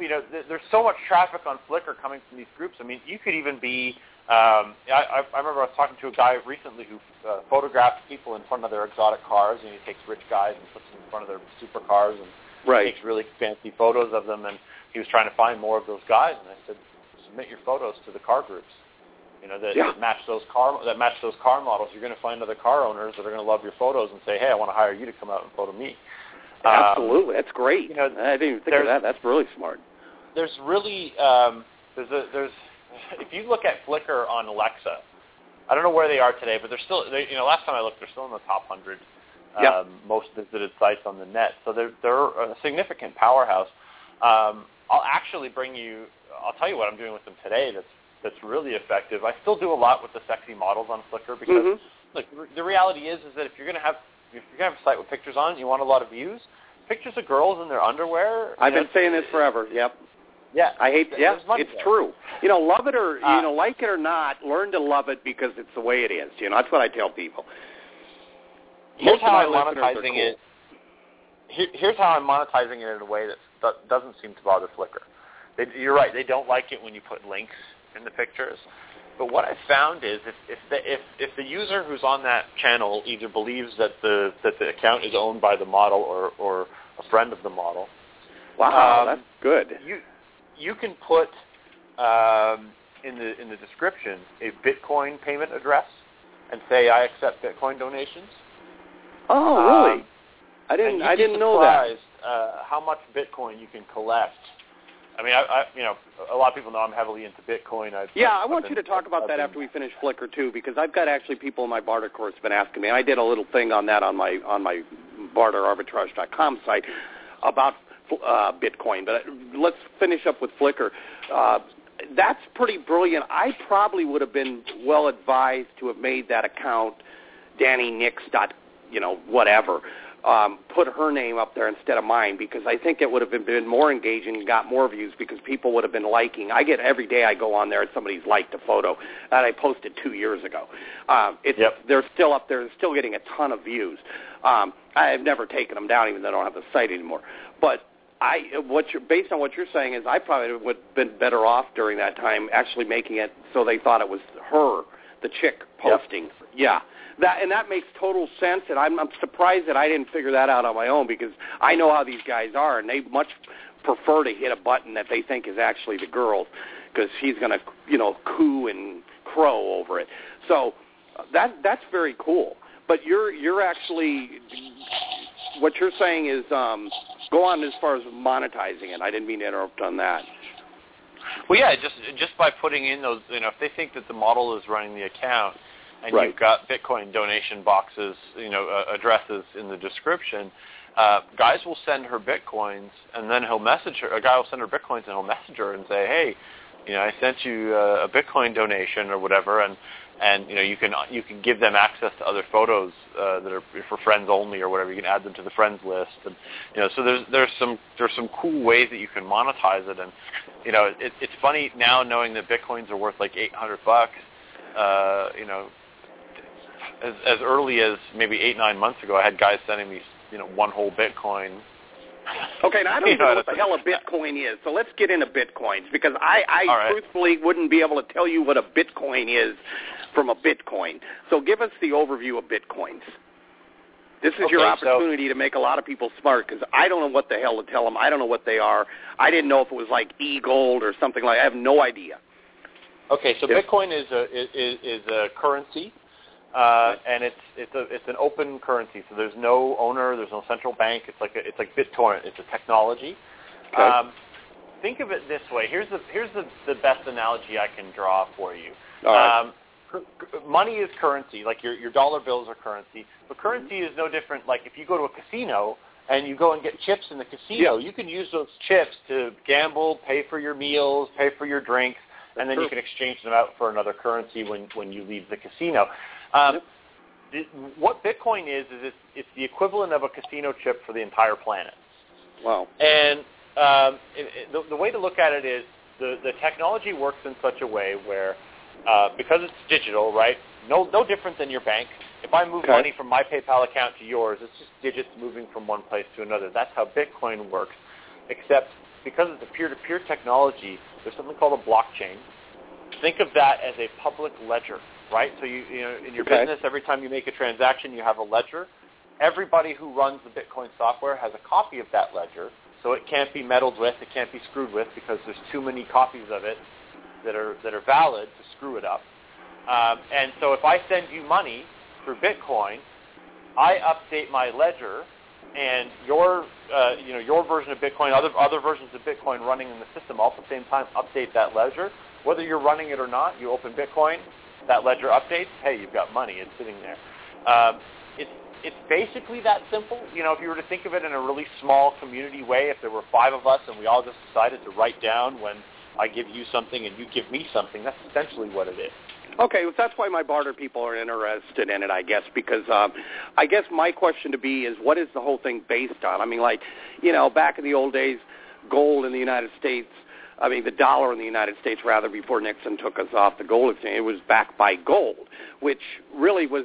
you know, th- there's so much traffic on Flickr coming from these groups. I mean, you could even be. Um, I, I I remember I was talking to a guy recently who uh, photographs people in front of their exotic cars, and he takes rich guys and puts them in front of their supercars and Right. takes really fancy photos of them. And he was trying to find more of those guys, and I said, submit your photos to the car groups. You know that, Yeah. that match those car that match those car models. You're going to find other car owners that are going to love your photos and say, "Hey, I want to hire you to come out and photo me." Um, Absolutely. That's great. you know, I didn't even think of that. That's really smart. there's really um, there's a there's if you look at Flickr on Alexa, I don't know where they are today, but they're still they, you know last time I looked, they're still in the top hundred um, most visited sites on the net. So they're they're a significant powerhouse. Um, I'll actually bring you. I'll tell you what I'm doing with them today. That's that's really effective. I still do a lot with the sexy models on Flickr because Mhm. look, the reality is is that if you're going to have if you're to have a site with pictures on it, you want a lot of views. Pictures of girls in their underwear. I've know, been saying this forever. Yep. Yeah, I hate. Yeah, it's there. true. You know, love it or Uh, you know, like it or not, learn to love it because it's the way it is. You know, that's what I tell people. Here's Most of how I'm monetizing cool. it. Here, here's how I'm monetizing it in a way that that doesn't seem to bother Flickr. They, you're right; they don't like it when you put links in the pictures. But what I found is if if the, if if the user who's on that channel either believes that the that the account is owned by the model or or a friend of the model, Wow, Um, that's good. you you can put um, in the in the description a Bitcoin payment address and say I accept Bitcoin donations. Oh, really? Um, I didn't. I didn't know that. Uh, how much Bitcoin you can collect. I mean, I, I, you know, a lot of people know I'm heavily into Bitcoin. I've, Yeah, I've I want you to talk about I've that been- after we finish Flickr too, because I've got actually people in my barter course have been asking me. I did a little thing on that on my on my barterarbitrage.com site about uh, Bitcoin. But let's finish up with Flickr. Uh, that's pretty brilliant. I probably would have been well advised to have made that account Danny Nix dot you know whatever. Um, put her name up there instead of mine because I think it would have been, been more engaging and got more views because people would have been liking. I get every day I go on there and somebody's liked a photo that I posted two years ago. Um, it's Yep. they're still up there, still getting a ton of views. Um, I have never taken them down, even though I don't have the site anymore. But I, what you're, based on what you're saying is, I probably would have been better off during that time actually making it so they thought it was her, the chick Yep. posting. Yeah, that and that makes total sense. And I'm, I'm surprised that I didn't figure that out on my own because I know how these guys are, and they much prefer to hit a button that they think is actually the girl's because she's going to, you know, coo and crow over it. So that that's very cool. But you're you're actually what you're saying is um, go on as far as monetizing it. I didn't mean to interrupt on that. Well, yeah, just just by putting in those, you know, if they think that the model is running the account, and Right. you've got Bitcoin donation boxes, you know, uh, addresses in the description, uh, guys will send her Bitcoins, and then he'll message her. A guy will send her Bitcoins, and he'll message her and say, hey, you know, I sent you uh, a Bitcoin donation or whatever, and and you know, you can you can give them access to other photos uh, that are for friends only or whatever. You can add them to the friends list, and you know, so there's there's some there's some cool ways that you can monetize it, and you know, it, it's funny now knowing that bitcoins are worth like 800 bucks. Uh, you know, as as early as maybe eight nine months ago, I had guys sending me you know one whole bitcoin. Okay, now I don't You know know, what the hell a Bitcoin is, so let's get into Bitcoins because I, I All right. truthfully wouldn't be able to tell you what a Bitcoin is from a Bitcoin. So give us the overview of Bitcoins. This is your Okay, so- opportunity to make a lot of people smart because I don't know what the hell to tell them. I don't know what they are. I didn't know if it was like e-gold or something like. I have no idea. Okay, so Yes. Bitcoin is a is, is a currency, uh, and it's it's a it's an open currency. So there's no owner, there's no central bank. It's like a, it's like BitTorrent. It's a technology. Okay. Um, think of it this way. Here's the here's the, the best analogy I can draw for you. All right. Um, money is currency, like your your dollar bills are currency. But currency is no different. Like if you go to a casino and you go and get chips in the casino, you can use those chips to gamble, pay for your meals, pay for your drinks, and then true. you can exchange them out for another currency when when you leave the casino. Um, what Bitcoin is is it's, it's the equivalent of a casino chip for the entire planet. Wow. And um, it, it, the, the way to look at it is the, the technology works in such a way where, uh, because it's digital, right? No, no different than your bank. If I move Okay. money from my PayPal account to yours, it's just digits moving from one place to another. That's how Bitcoin works. Except because it's a peer-to-peer technology, there's something called a blockchain. Think of that as a public ledger, right? So you, you know, in your Okay. business, every time you make a transaction, you have a ledger. Everybody who runs the Bitcoin software has a copy of that ledger, so it can't be meddled with, it can't be screwed with because there's too many copies of it that are that are valid to screw it up. Um, and so if I send you money through Bitcoin, I update my ledger, and your uh, you know your version of Bitcoin, other other versions of Bitcoin running in the system all at the same time update that ledger. Whether you're running it or not, you open Bitcoin, that ledger updates. Hey, you've got money. It's sitting there. Um, it's it's basically that simple. You know, if you were to think of it in a really small community way, if there were five of us and we all just decided to write down when I give you something and you give me something, that's essentially what it is. Okay, well, that's why my barter people are interested in it, I guess, because um, I guess my question to be is, what is the whole thing based on? I mean, like, you know, back in the old days, gold in the United States, I mean, the dollar in the United States, rather, before Nixon took us off the gold exchange, it was backed by gold, which really was,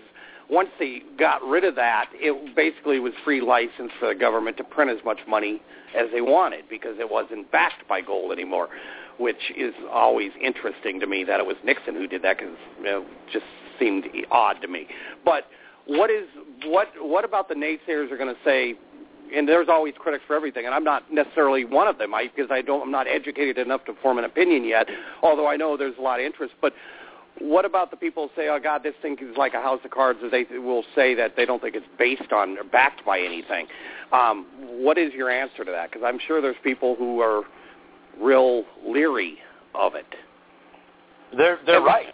once they got rid of that, it basically was free license for the government to print as much money as they wanted because it wasn't backed by gold anymore which is always interesting to me that it was Nixon who did that because it just seemed odd to me. But what is what what about the naysayers are going to say? And there's always critics for everything, and I'm not necessarily one of them, I, because I don't, I'm not educated enough to form an opinion yet. Although I know there's a lot of interest, but what about the people who say, "Oh God, this thing is like a house of cards"? Or they will say that they don't think it's based on or backed by anything. Um, what is your answer to that? Because I'm sure there's people who are real leery of it. They're they're And- right.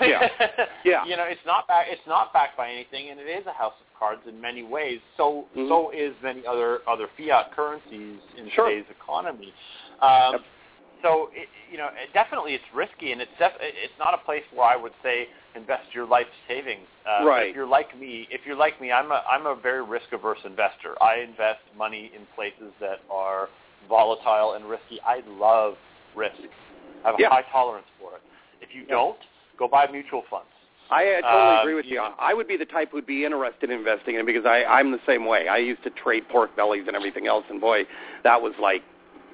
Yeah. Yeah. You know, it's not back, it's not backed by anything, and it is a house of cards in many ways. So Mhm. so is many other other fiat currencies in Sure. today's economy. Um, Yep. so it, you know, it, definitely it's risky, and it's def- it's not a place where I would say invest your life savings. Uh, right. If you're like me, if you're like me, I'm a I'm a very risk averse investor. I invest money in places that are volatile and risky. I love risk. I have a Yeah. high tolerance for it. If you Yeah. don't, go buy mutual funds. I uh, totally Um, agree with you. you- I would be the type who'd be interested in investing in it because I, I'm the same way. I used to trade pork bellies and everything else, and boy, that was like,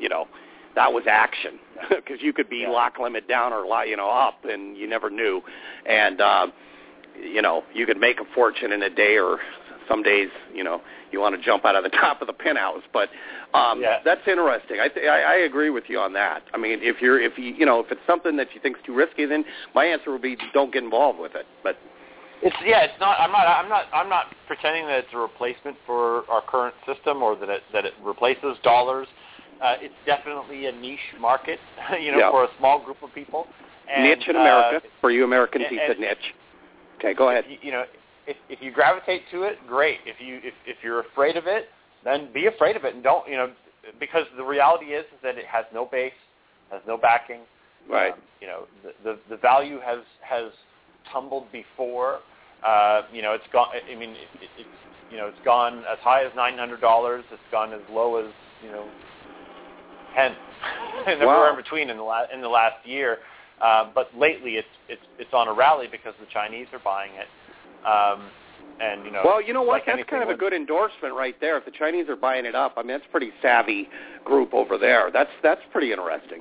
you know, that was action because you could be Yeah. lock limit down or li- you know up, and you never knew. And uh, you know, you could make a fortune in a day, or some days, you know, you want to jump out of the top of the penthouse. But um, Yeah. that's interesting. I, th- I I agree with you on that. I mean, if you're if you you know if it's something that you think's too risky, then my answer would be don't get involved with it. But It's yeah, it's not. I'm not. I'm not. I'm not pretending that it's a replacement for our current system or that it that it replaces dollars. Uh, it's definitely a niche market, you know, Yeah. for a small group of people. And, niche in uh, America for you Americans, he said niche. Okay, go ahead. you, you know, if if you gravitate to it, great. If you if if you're afraid of it, then be afraid of it and don't you know because the reality is, is that it has no base, has no backing. Right. Um, you know, the, the the value has has tumbled before. Uh, you know, it's gone. I mean, it, it, it's you know, it's gone as high as nine hundred dollars. It's gone as low as you know, ten, and Wow. everywhere in between in the last in the last year. Uh, but lately, it's it's it's on a rally because the Chinese are buying it. Um, and you know, Well, you know what? like That's kind of a good endorsement right there. If the Chinese are buying it up, I mean, that's a pretty savvy group over there. That's that's pretty interesting.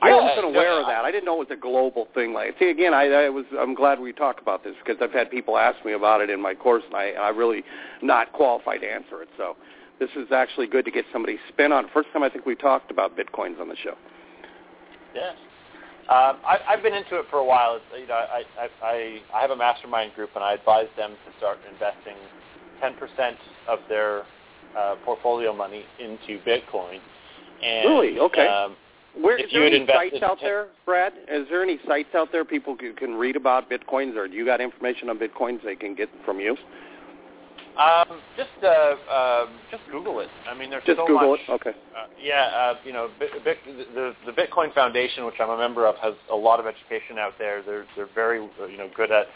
I wasn't aware no, of that. I didn't know it was a global thing. Like, see, again, I, I was. I'm glad we talked about this because I've had people ask me about it in my course, and I, and I really not qualified to answer it. So, this is actually good to get somebody's spin on. it. First time I think we talked about bitcoins on the show. Yeah. Um, I, I've been into it for a while. It's, you know, I, I, I, have a mastermind group, and I advise them to start investing 10% of their uh, portfolio money into Bitcoin. And, Really? Okay. Um, Where is there any sites out ten- there, Brad? Is there any sites out there people can, can read about bitcoins, or do you got information on bitcoins they can get from you? Um, just uh, uh, just Google it. I mean, there's Just so Google much. it. Okay. Uh, yeah, uh, you know, the the Bitcoin Foundation, which I'm a member of, has a lot of education out there. They're they're very you know good at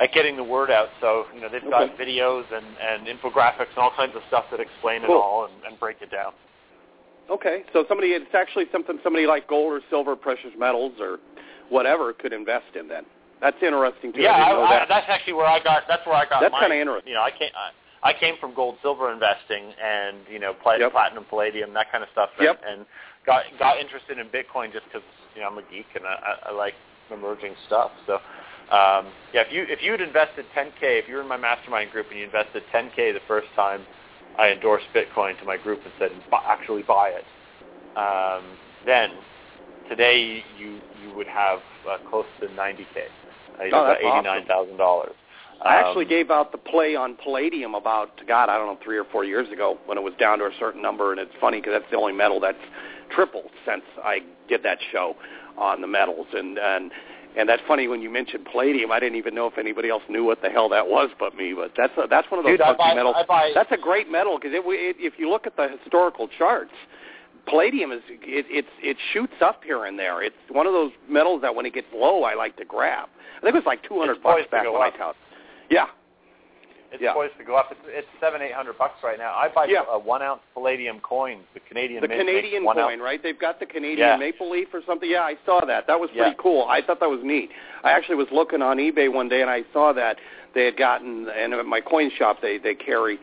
at getting the word out. So you know they've got Okay. videos and and infographics and all kinds of stuff that explain Cool. it all and, and break it down. Okay. So somebody, it's actually something somebody like gold or silver, precious metals, or whatever could invest in. Then that's interesting too. yeah, I I, that. that's actually where I got. That's where I got. That's kinda interesting. You know, I came. I, I came from gold, silver investing, and you know, plat- Yep. platinum, palladium, that kind of stuff. And, Yep. and got got interested in Bitcoin just because you know I'm a geek and I, I, I like emerging stuff. So. Um, yeah, if you if you had invested 10k, if you were in my mastermind group and you invested 10k the first time I endorsed Bitcoin to my group and said "Bu- actually buy it, um, then today you you would have uh, close to 90k. You'd Oh, that's about awesome. eighty-nine thousand dollars. I um, actually gave out the play on Palladium about God, I don't know, three or four years ago when it was down to a certain number, and it's funny because that's the only metal that's tripled since I did that show on the metals, and and and that's funny when you mentioned Palladium. I didn't even know if anybody else knew what the hell that was but me. But that's a, that's one of those Dude, funky buy- metals. Buy- That's a great metal because it, it, if you look at the historical charts, palladium is it it it shoots up here and there. It's one of those metals that when it gets low, I like to grab. I think it was like two hundred It's bucks poised to back when I up. touted. Yeah, It's yeah. poised to go up. It's, it's seven, eight hundred bucks right now. I buy Yeah. a one ounce palladium coin. The Canadian the Canadian coin, ounce. right? They've got the Canadian Yeah. maple leaf or something. Yeah, I saw that. That was Yeah. pretty cool. I thought that was neat. I actually was looking on eBay one day and I saw that they had gotten and at my coin shop they they carry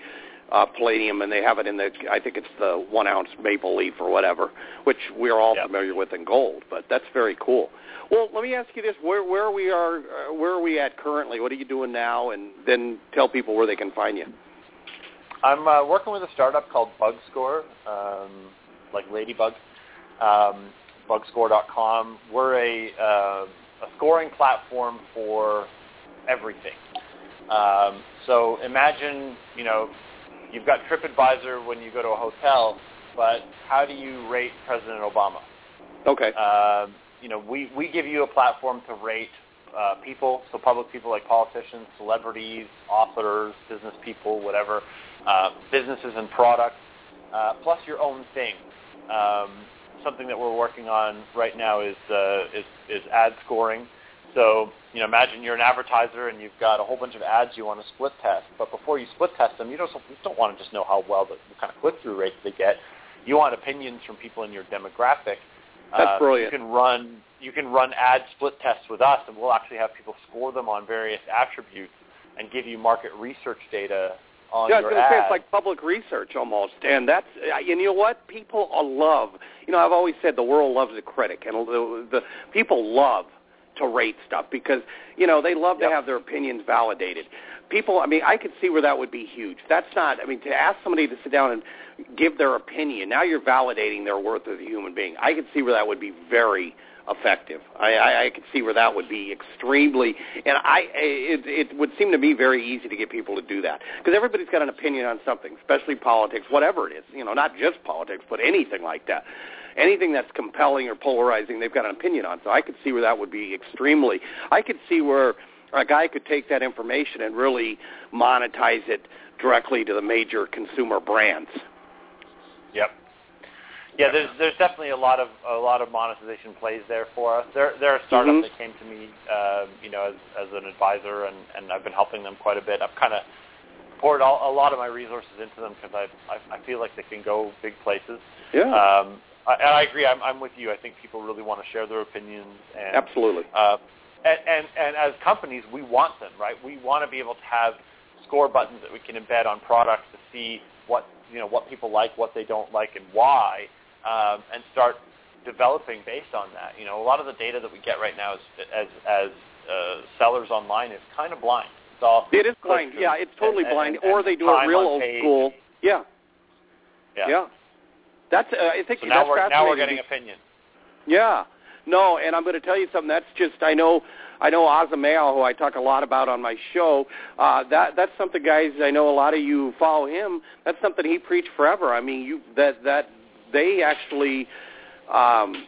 uh palladium and they have it in the I think it's the 1 ounce maple leaf or whatever, which we're all Yeah. familiar with in gold, but that's very cool. Well, let me ask you this: where where we are, uh, where are we at currently? What are you doing now? And then tell people where they can find you. I'm uh, working with a startup called BugScore, um, like Ladybug. Um, bugscore.com. We're a, uh, a scoring platform for everything. Um, so imagine, you know, you've got TripAdvisor when you go to a hotel, but how do you rate President Obama? Okay. Um, you know, we, we give you a platform to rate uh, people, so public people like politicians, celebrities, authors, business people, whatever, uh, businesses and products, uh, plus your own thing. Um, something that we're working on right now is uh, is is ad scoring. So you know, imagine you're an advertiser and you've got a whole bunch of ads you want to split test, but before you split test them, you don't you don't want to just know how well the what kind of click through rates they get. You want opinions from people in your demographic. That's uh, brilliant. You can run you can run ad split tests with us, and we'll actually have people score them on various attributes and give you market research data on yeah, I was your going to say it's like public research almost, and that's and you know what people love. You know, I've always said the world loves a critic, and the, the people love to rate stuff because you know they love Yep. to have their opinions validated. People, I mean, I could see where that would be huge. That's not. I mean, to ask somebody to sit down and give their opinion, now you're validating their worth as a human being. I could see where that would be very effective. I, I, I could see where that would be extremely, and I it, it would seem to me very easy to get people to do that because everybody's got an opinion on something, especially politics, whatever it is. You know, not just politics, but anything like that. Anything that's compelling or polarizing, they've got an opinion on. So I could see where that would be extremely. I could see where a guy could take that information and really monetize it directly to the major consumer brands. Yep. Yeah, there's there's definitely a lot of a lot of monetization plays there for us. There there are startups Mhm. that came to me, um, you know, as as an advisor, and and I've been helping them quite a bit. I've kind of poured all, a lot of my resources into them because I, I I feel like they can go big places. Yeah, Um, I, and I agree. I'm I'm with you. I think people really want to share their opinions and absolutely. uh, and, and, and as companies, we want them, right? We want to be able to have score buttons that we can embed on products to see what you know what people like, what they don't like, and why, um, and start developing based on that. You know, a lot of the data that we get right now is, as as uh, sellers online is kind of blind. It's all It is blind. Yeah, it's totally and- blind. and- and or they do it real old page. school. Yeah, Yeah. yeah. That's. Uh, I think So that's now we're now we're getting opinion. Yeah. No, and I'm going to tell you something. That's just I know I know Azameo, who I talk a lot about on my show. Uh, that that's something, guys. I know a lot of you follow him. That's something he preached forever. I mean, you that that they actually. Um,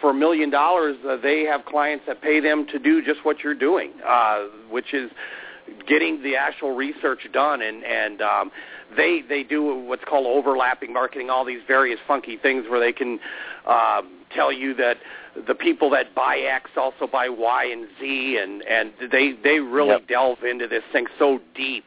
for a million dollars, uh, they have clients that pay them to do just what you're doing, uh, which is getting the actual research done, and and um, they they do what's called overlapping marketing, all these various funky things where they can um, tell you that the people that buy X also buy Y and Z, and and they they really Yep. delve into this thing so deep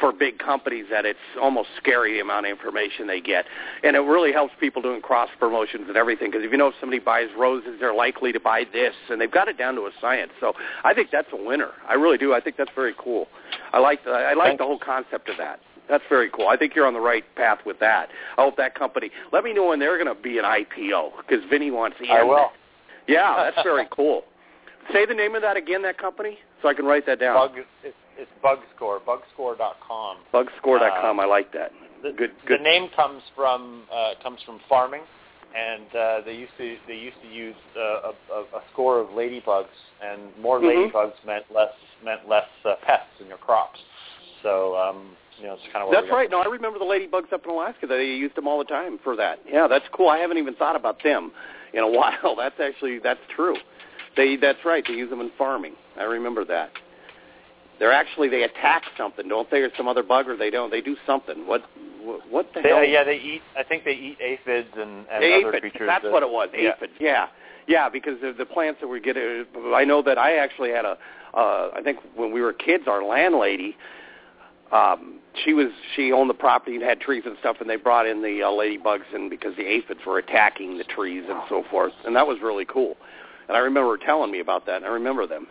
for big companies that it's almost scary the amount of information they get. And it really helps people doing cross promotions and everything because if you know if somebody buys roses, they're likely to buy this, and they've got it down to a science. So I think that's a winner. I really do. I think that's very cool. I like the, I like Thanks. the whole concept of that. That's very cool. I think you're on the right path with that. I hope that company. Let me know when they're going to be an IPO because Vinny wants in. I will. Yeah, that's very cool. Say the name of that again. That company, so I can write that down. Bug it's, it's BugScore, bugscore.com. Bugscore.com. Uh, I like that. The, Good, the name comes from uh, comes from farming, and uh, they used to they used to use uh, a, a, a score of ladybugs, and more Mhm. ladybugs meant less meant less uh, pests in your crops. So um, you know, it's kind of That's right. No, I remember the ladybugs up in Alaska. They used them all the time for that. Yeah, that's cool. I haven't even thought about them in a while. That's actually that's true. They that's right. They use them in farming. I remember that. They're actually they attack something, don't they, or some other bug, or they don't. They do something. What what, the They, hell? yeah, they eat. I think they eat aphids and, and other aphids. creatures. That's that- what it was. Yeah. Aphids. Yeah. Yeah, because the, the plants that we get. I know that I actually had a. Uh, I think when we were kids, our landlady. Um, she was she owned the property and had trees and stuff, and they brought in the uh, ladybugs, and because the aphids were attacking the trees and so forth, and that was really cool. And I remember her telling me about that, and I remember them.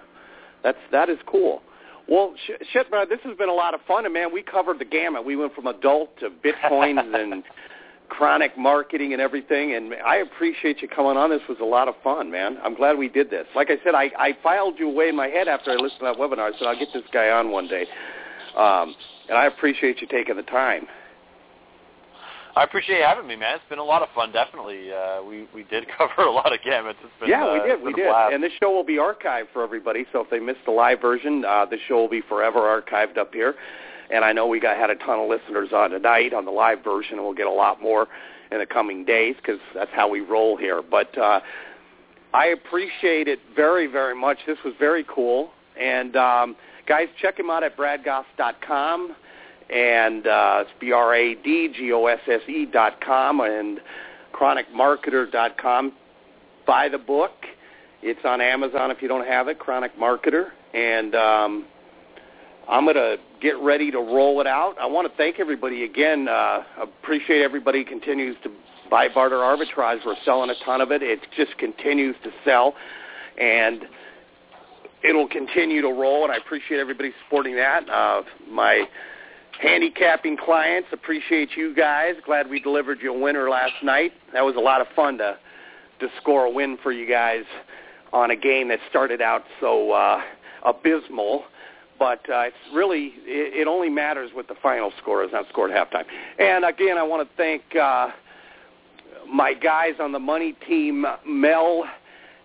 That's that is cool. Well, sh- shit, man, this has been a lot of fun, and man, we covered the gamut. We went from adult to bitcoins and chronic marketing and everything, and I appreciate you coming on. This was a lot of fun, man. I'm glad we did this. Like I said, I, I filed you away in my head after I listened to that webinar. I said I'll get this guy on one day, um, and I appreciate you taking the time. I appreciate you having me, man. It's been a lot of fun. Definitely, uh, we we did cover a lot of gamuts. It's been yeah, uh, we did, been we did. And this show will be archived for everybody. So if they missed the live version, uh, the show will be forever archived up here. And I know we got had a ton of listeners on tonight on the live version, and we'll get a lot more in the coming days because that's how we roll here. But uh, I appreciate it very, very much. This was very cool. And um, guys, check him out at bradgosse.com and uh, it's B-R-A-D-G-O-S-S-E dot com. And chronicmarketer.com. Buy the book. It's on Amazon if you don't have it, Chronic Marketer. And um, I'm going to get ready to roll it out. I want to thank everybody again. Uh, appreciate everybody continues to buy barter arbitrage. We're selling a ton of it. It just continues to sell. And it'll continue to roll, and I appreciate everybody supporting that. Uh, my handicapping clients appreciate you guys. Glad we delivered you a winner last night. That was a lot of fun to to score a win for you guys on a game that started out so uh, abysmal. But uh, it's really it, it only matters what the final score is, not scored at halftime. And again, I want to thank uh, my guys on the money team, Mel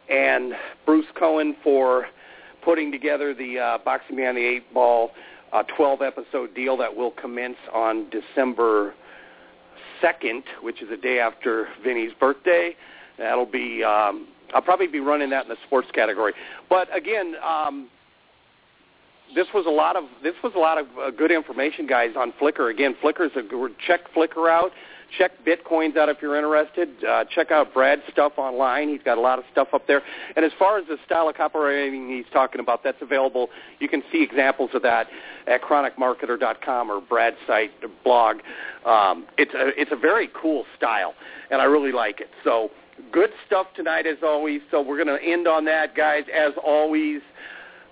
and Bruce Cohen, for putting together the uh, Boxing Beyond the Eight Ball uh, 12-episode deal that will commence on December 2nd, which is the day after Vinny's birthday. That'll be um, I'll probably be running that in the sports category. But again, um, this was a lot of this was a lot of uh, good information, guys, on Flickr. Again, Flickr is a good check Flickr out. Check Bitcoins out if you're interested. Uh, check out Brad's stuff online. He's got a lot of stuff up there. And as far as the style of copywriting he's talking about, that's available. You can see examples of that at chronicmarketer.com or Brad's site blog. Um, it's a it's a very cool style, and I really like it. So good stuff tonight as always. So we're going to end on that, guys. As always.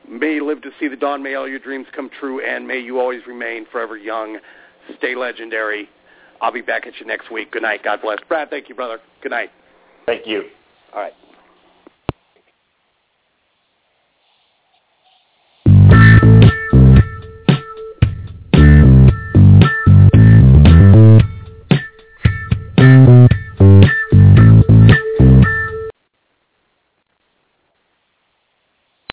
May you live to see the dawn. May all your dreams come true, and may you always remain forever young. Stay legendary. I'll be back at you next week. Good night. God bless. Brad, thank you, brother. Good night. Thank you. All right.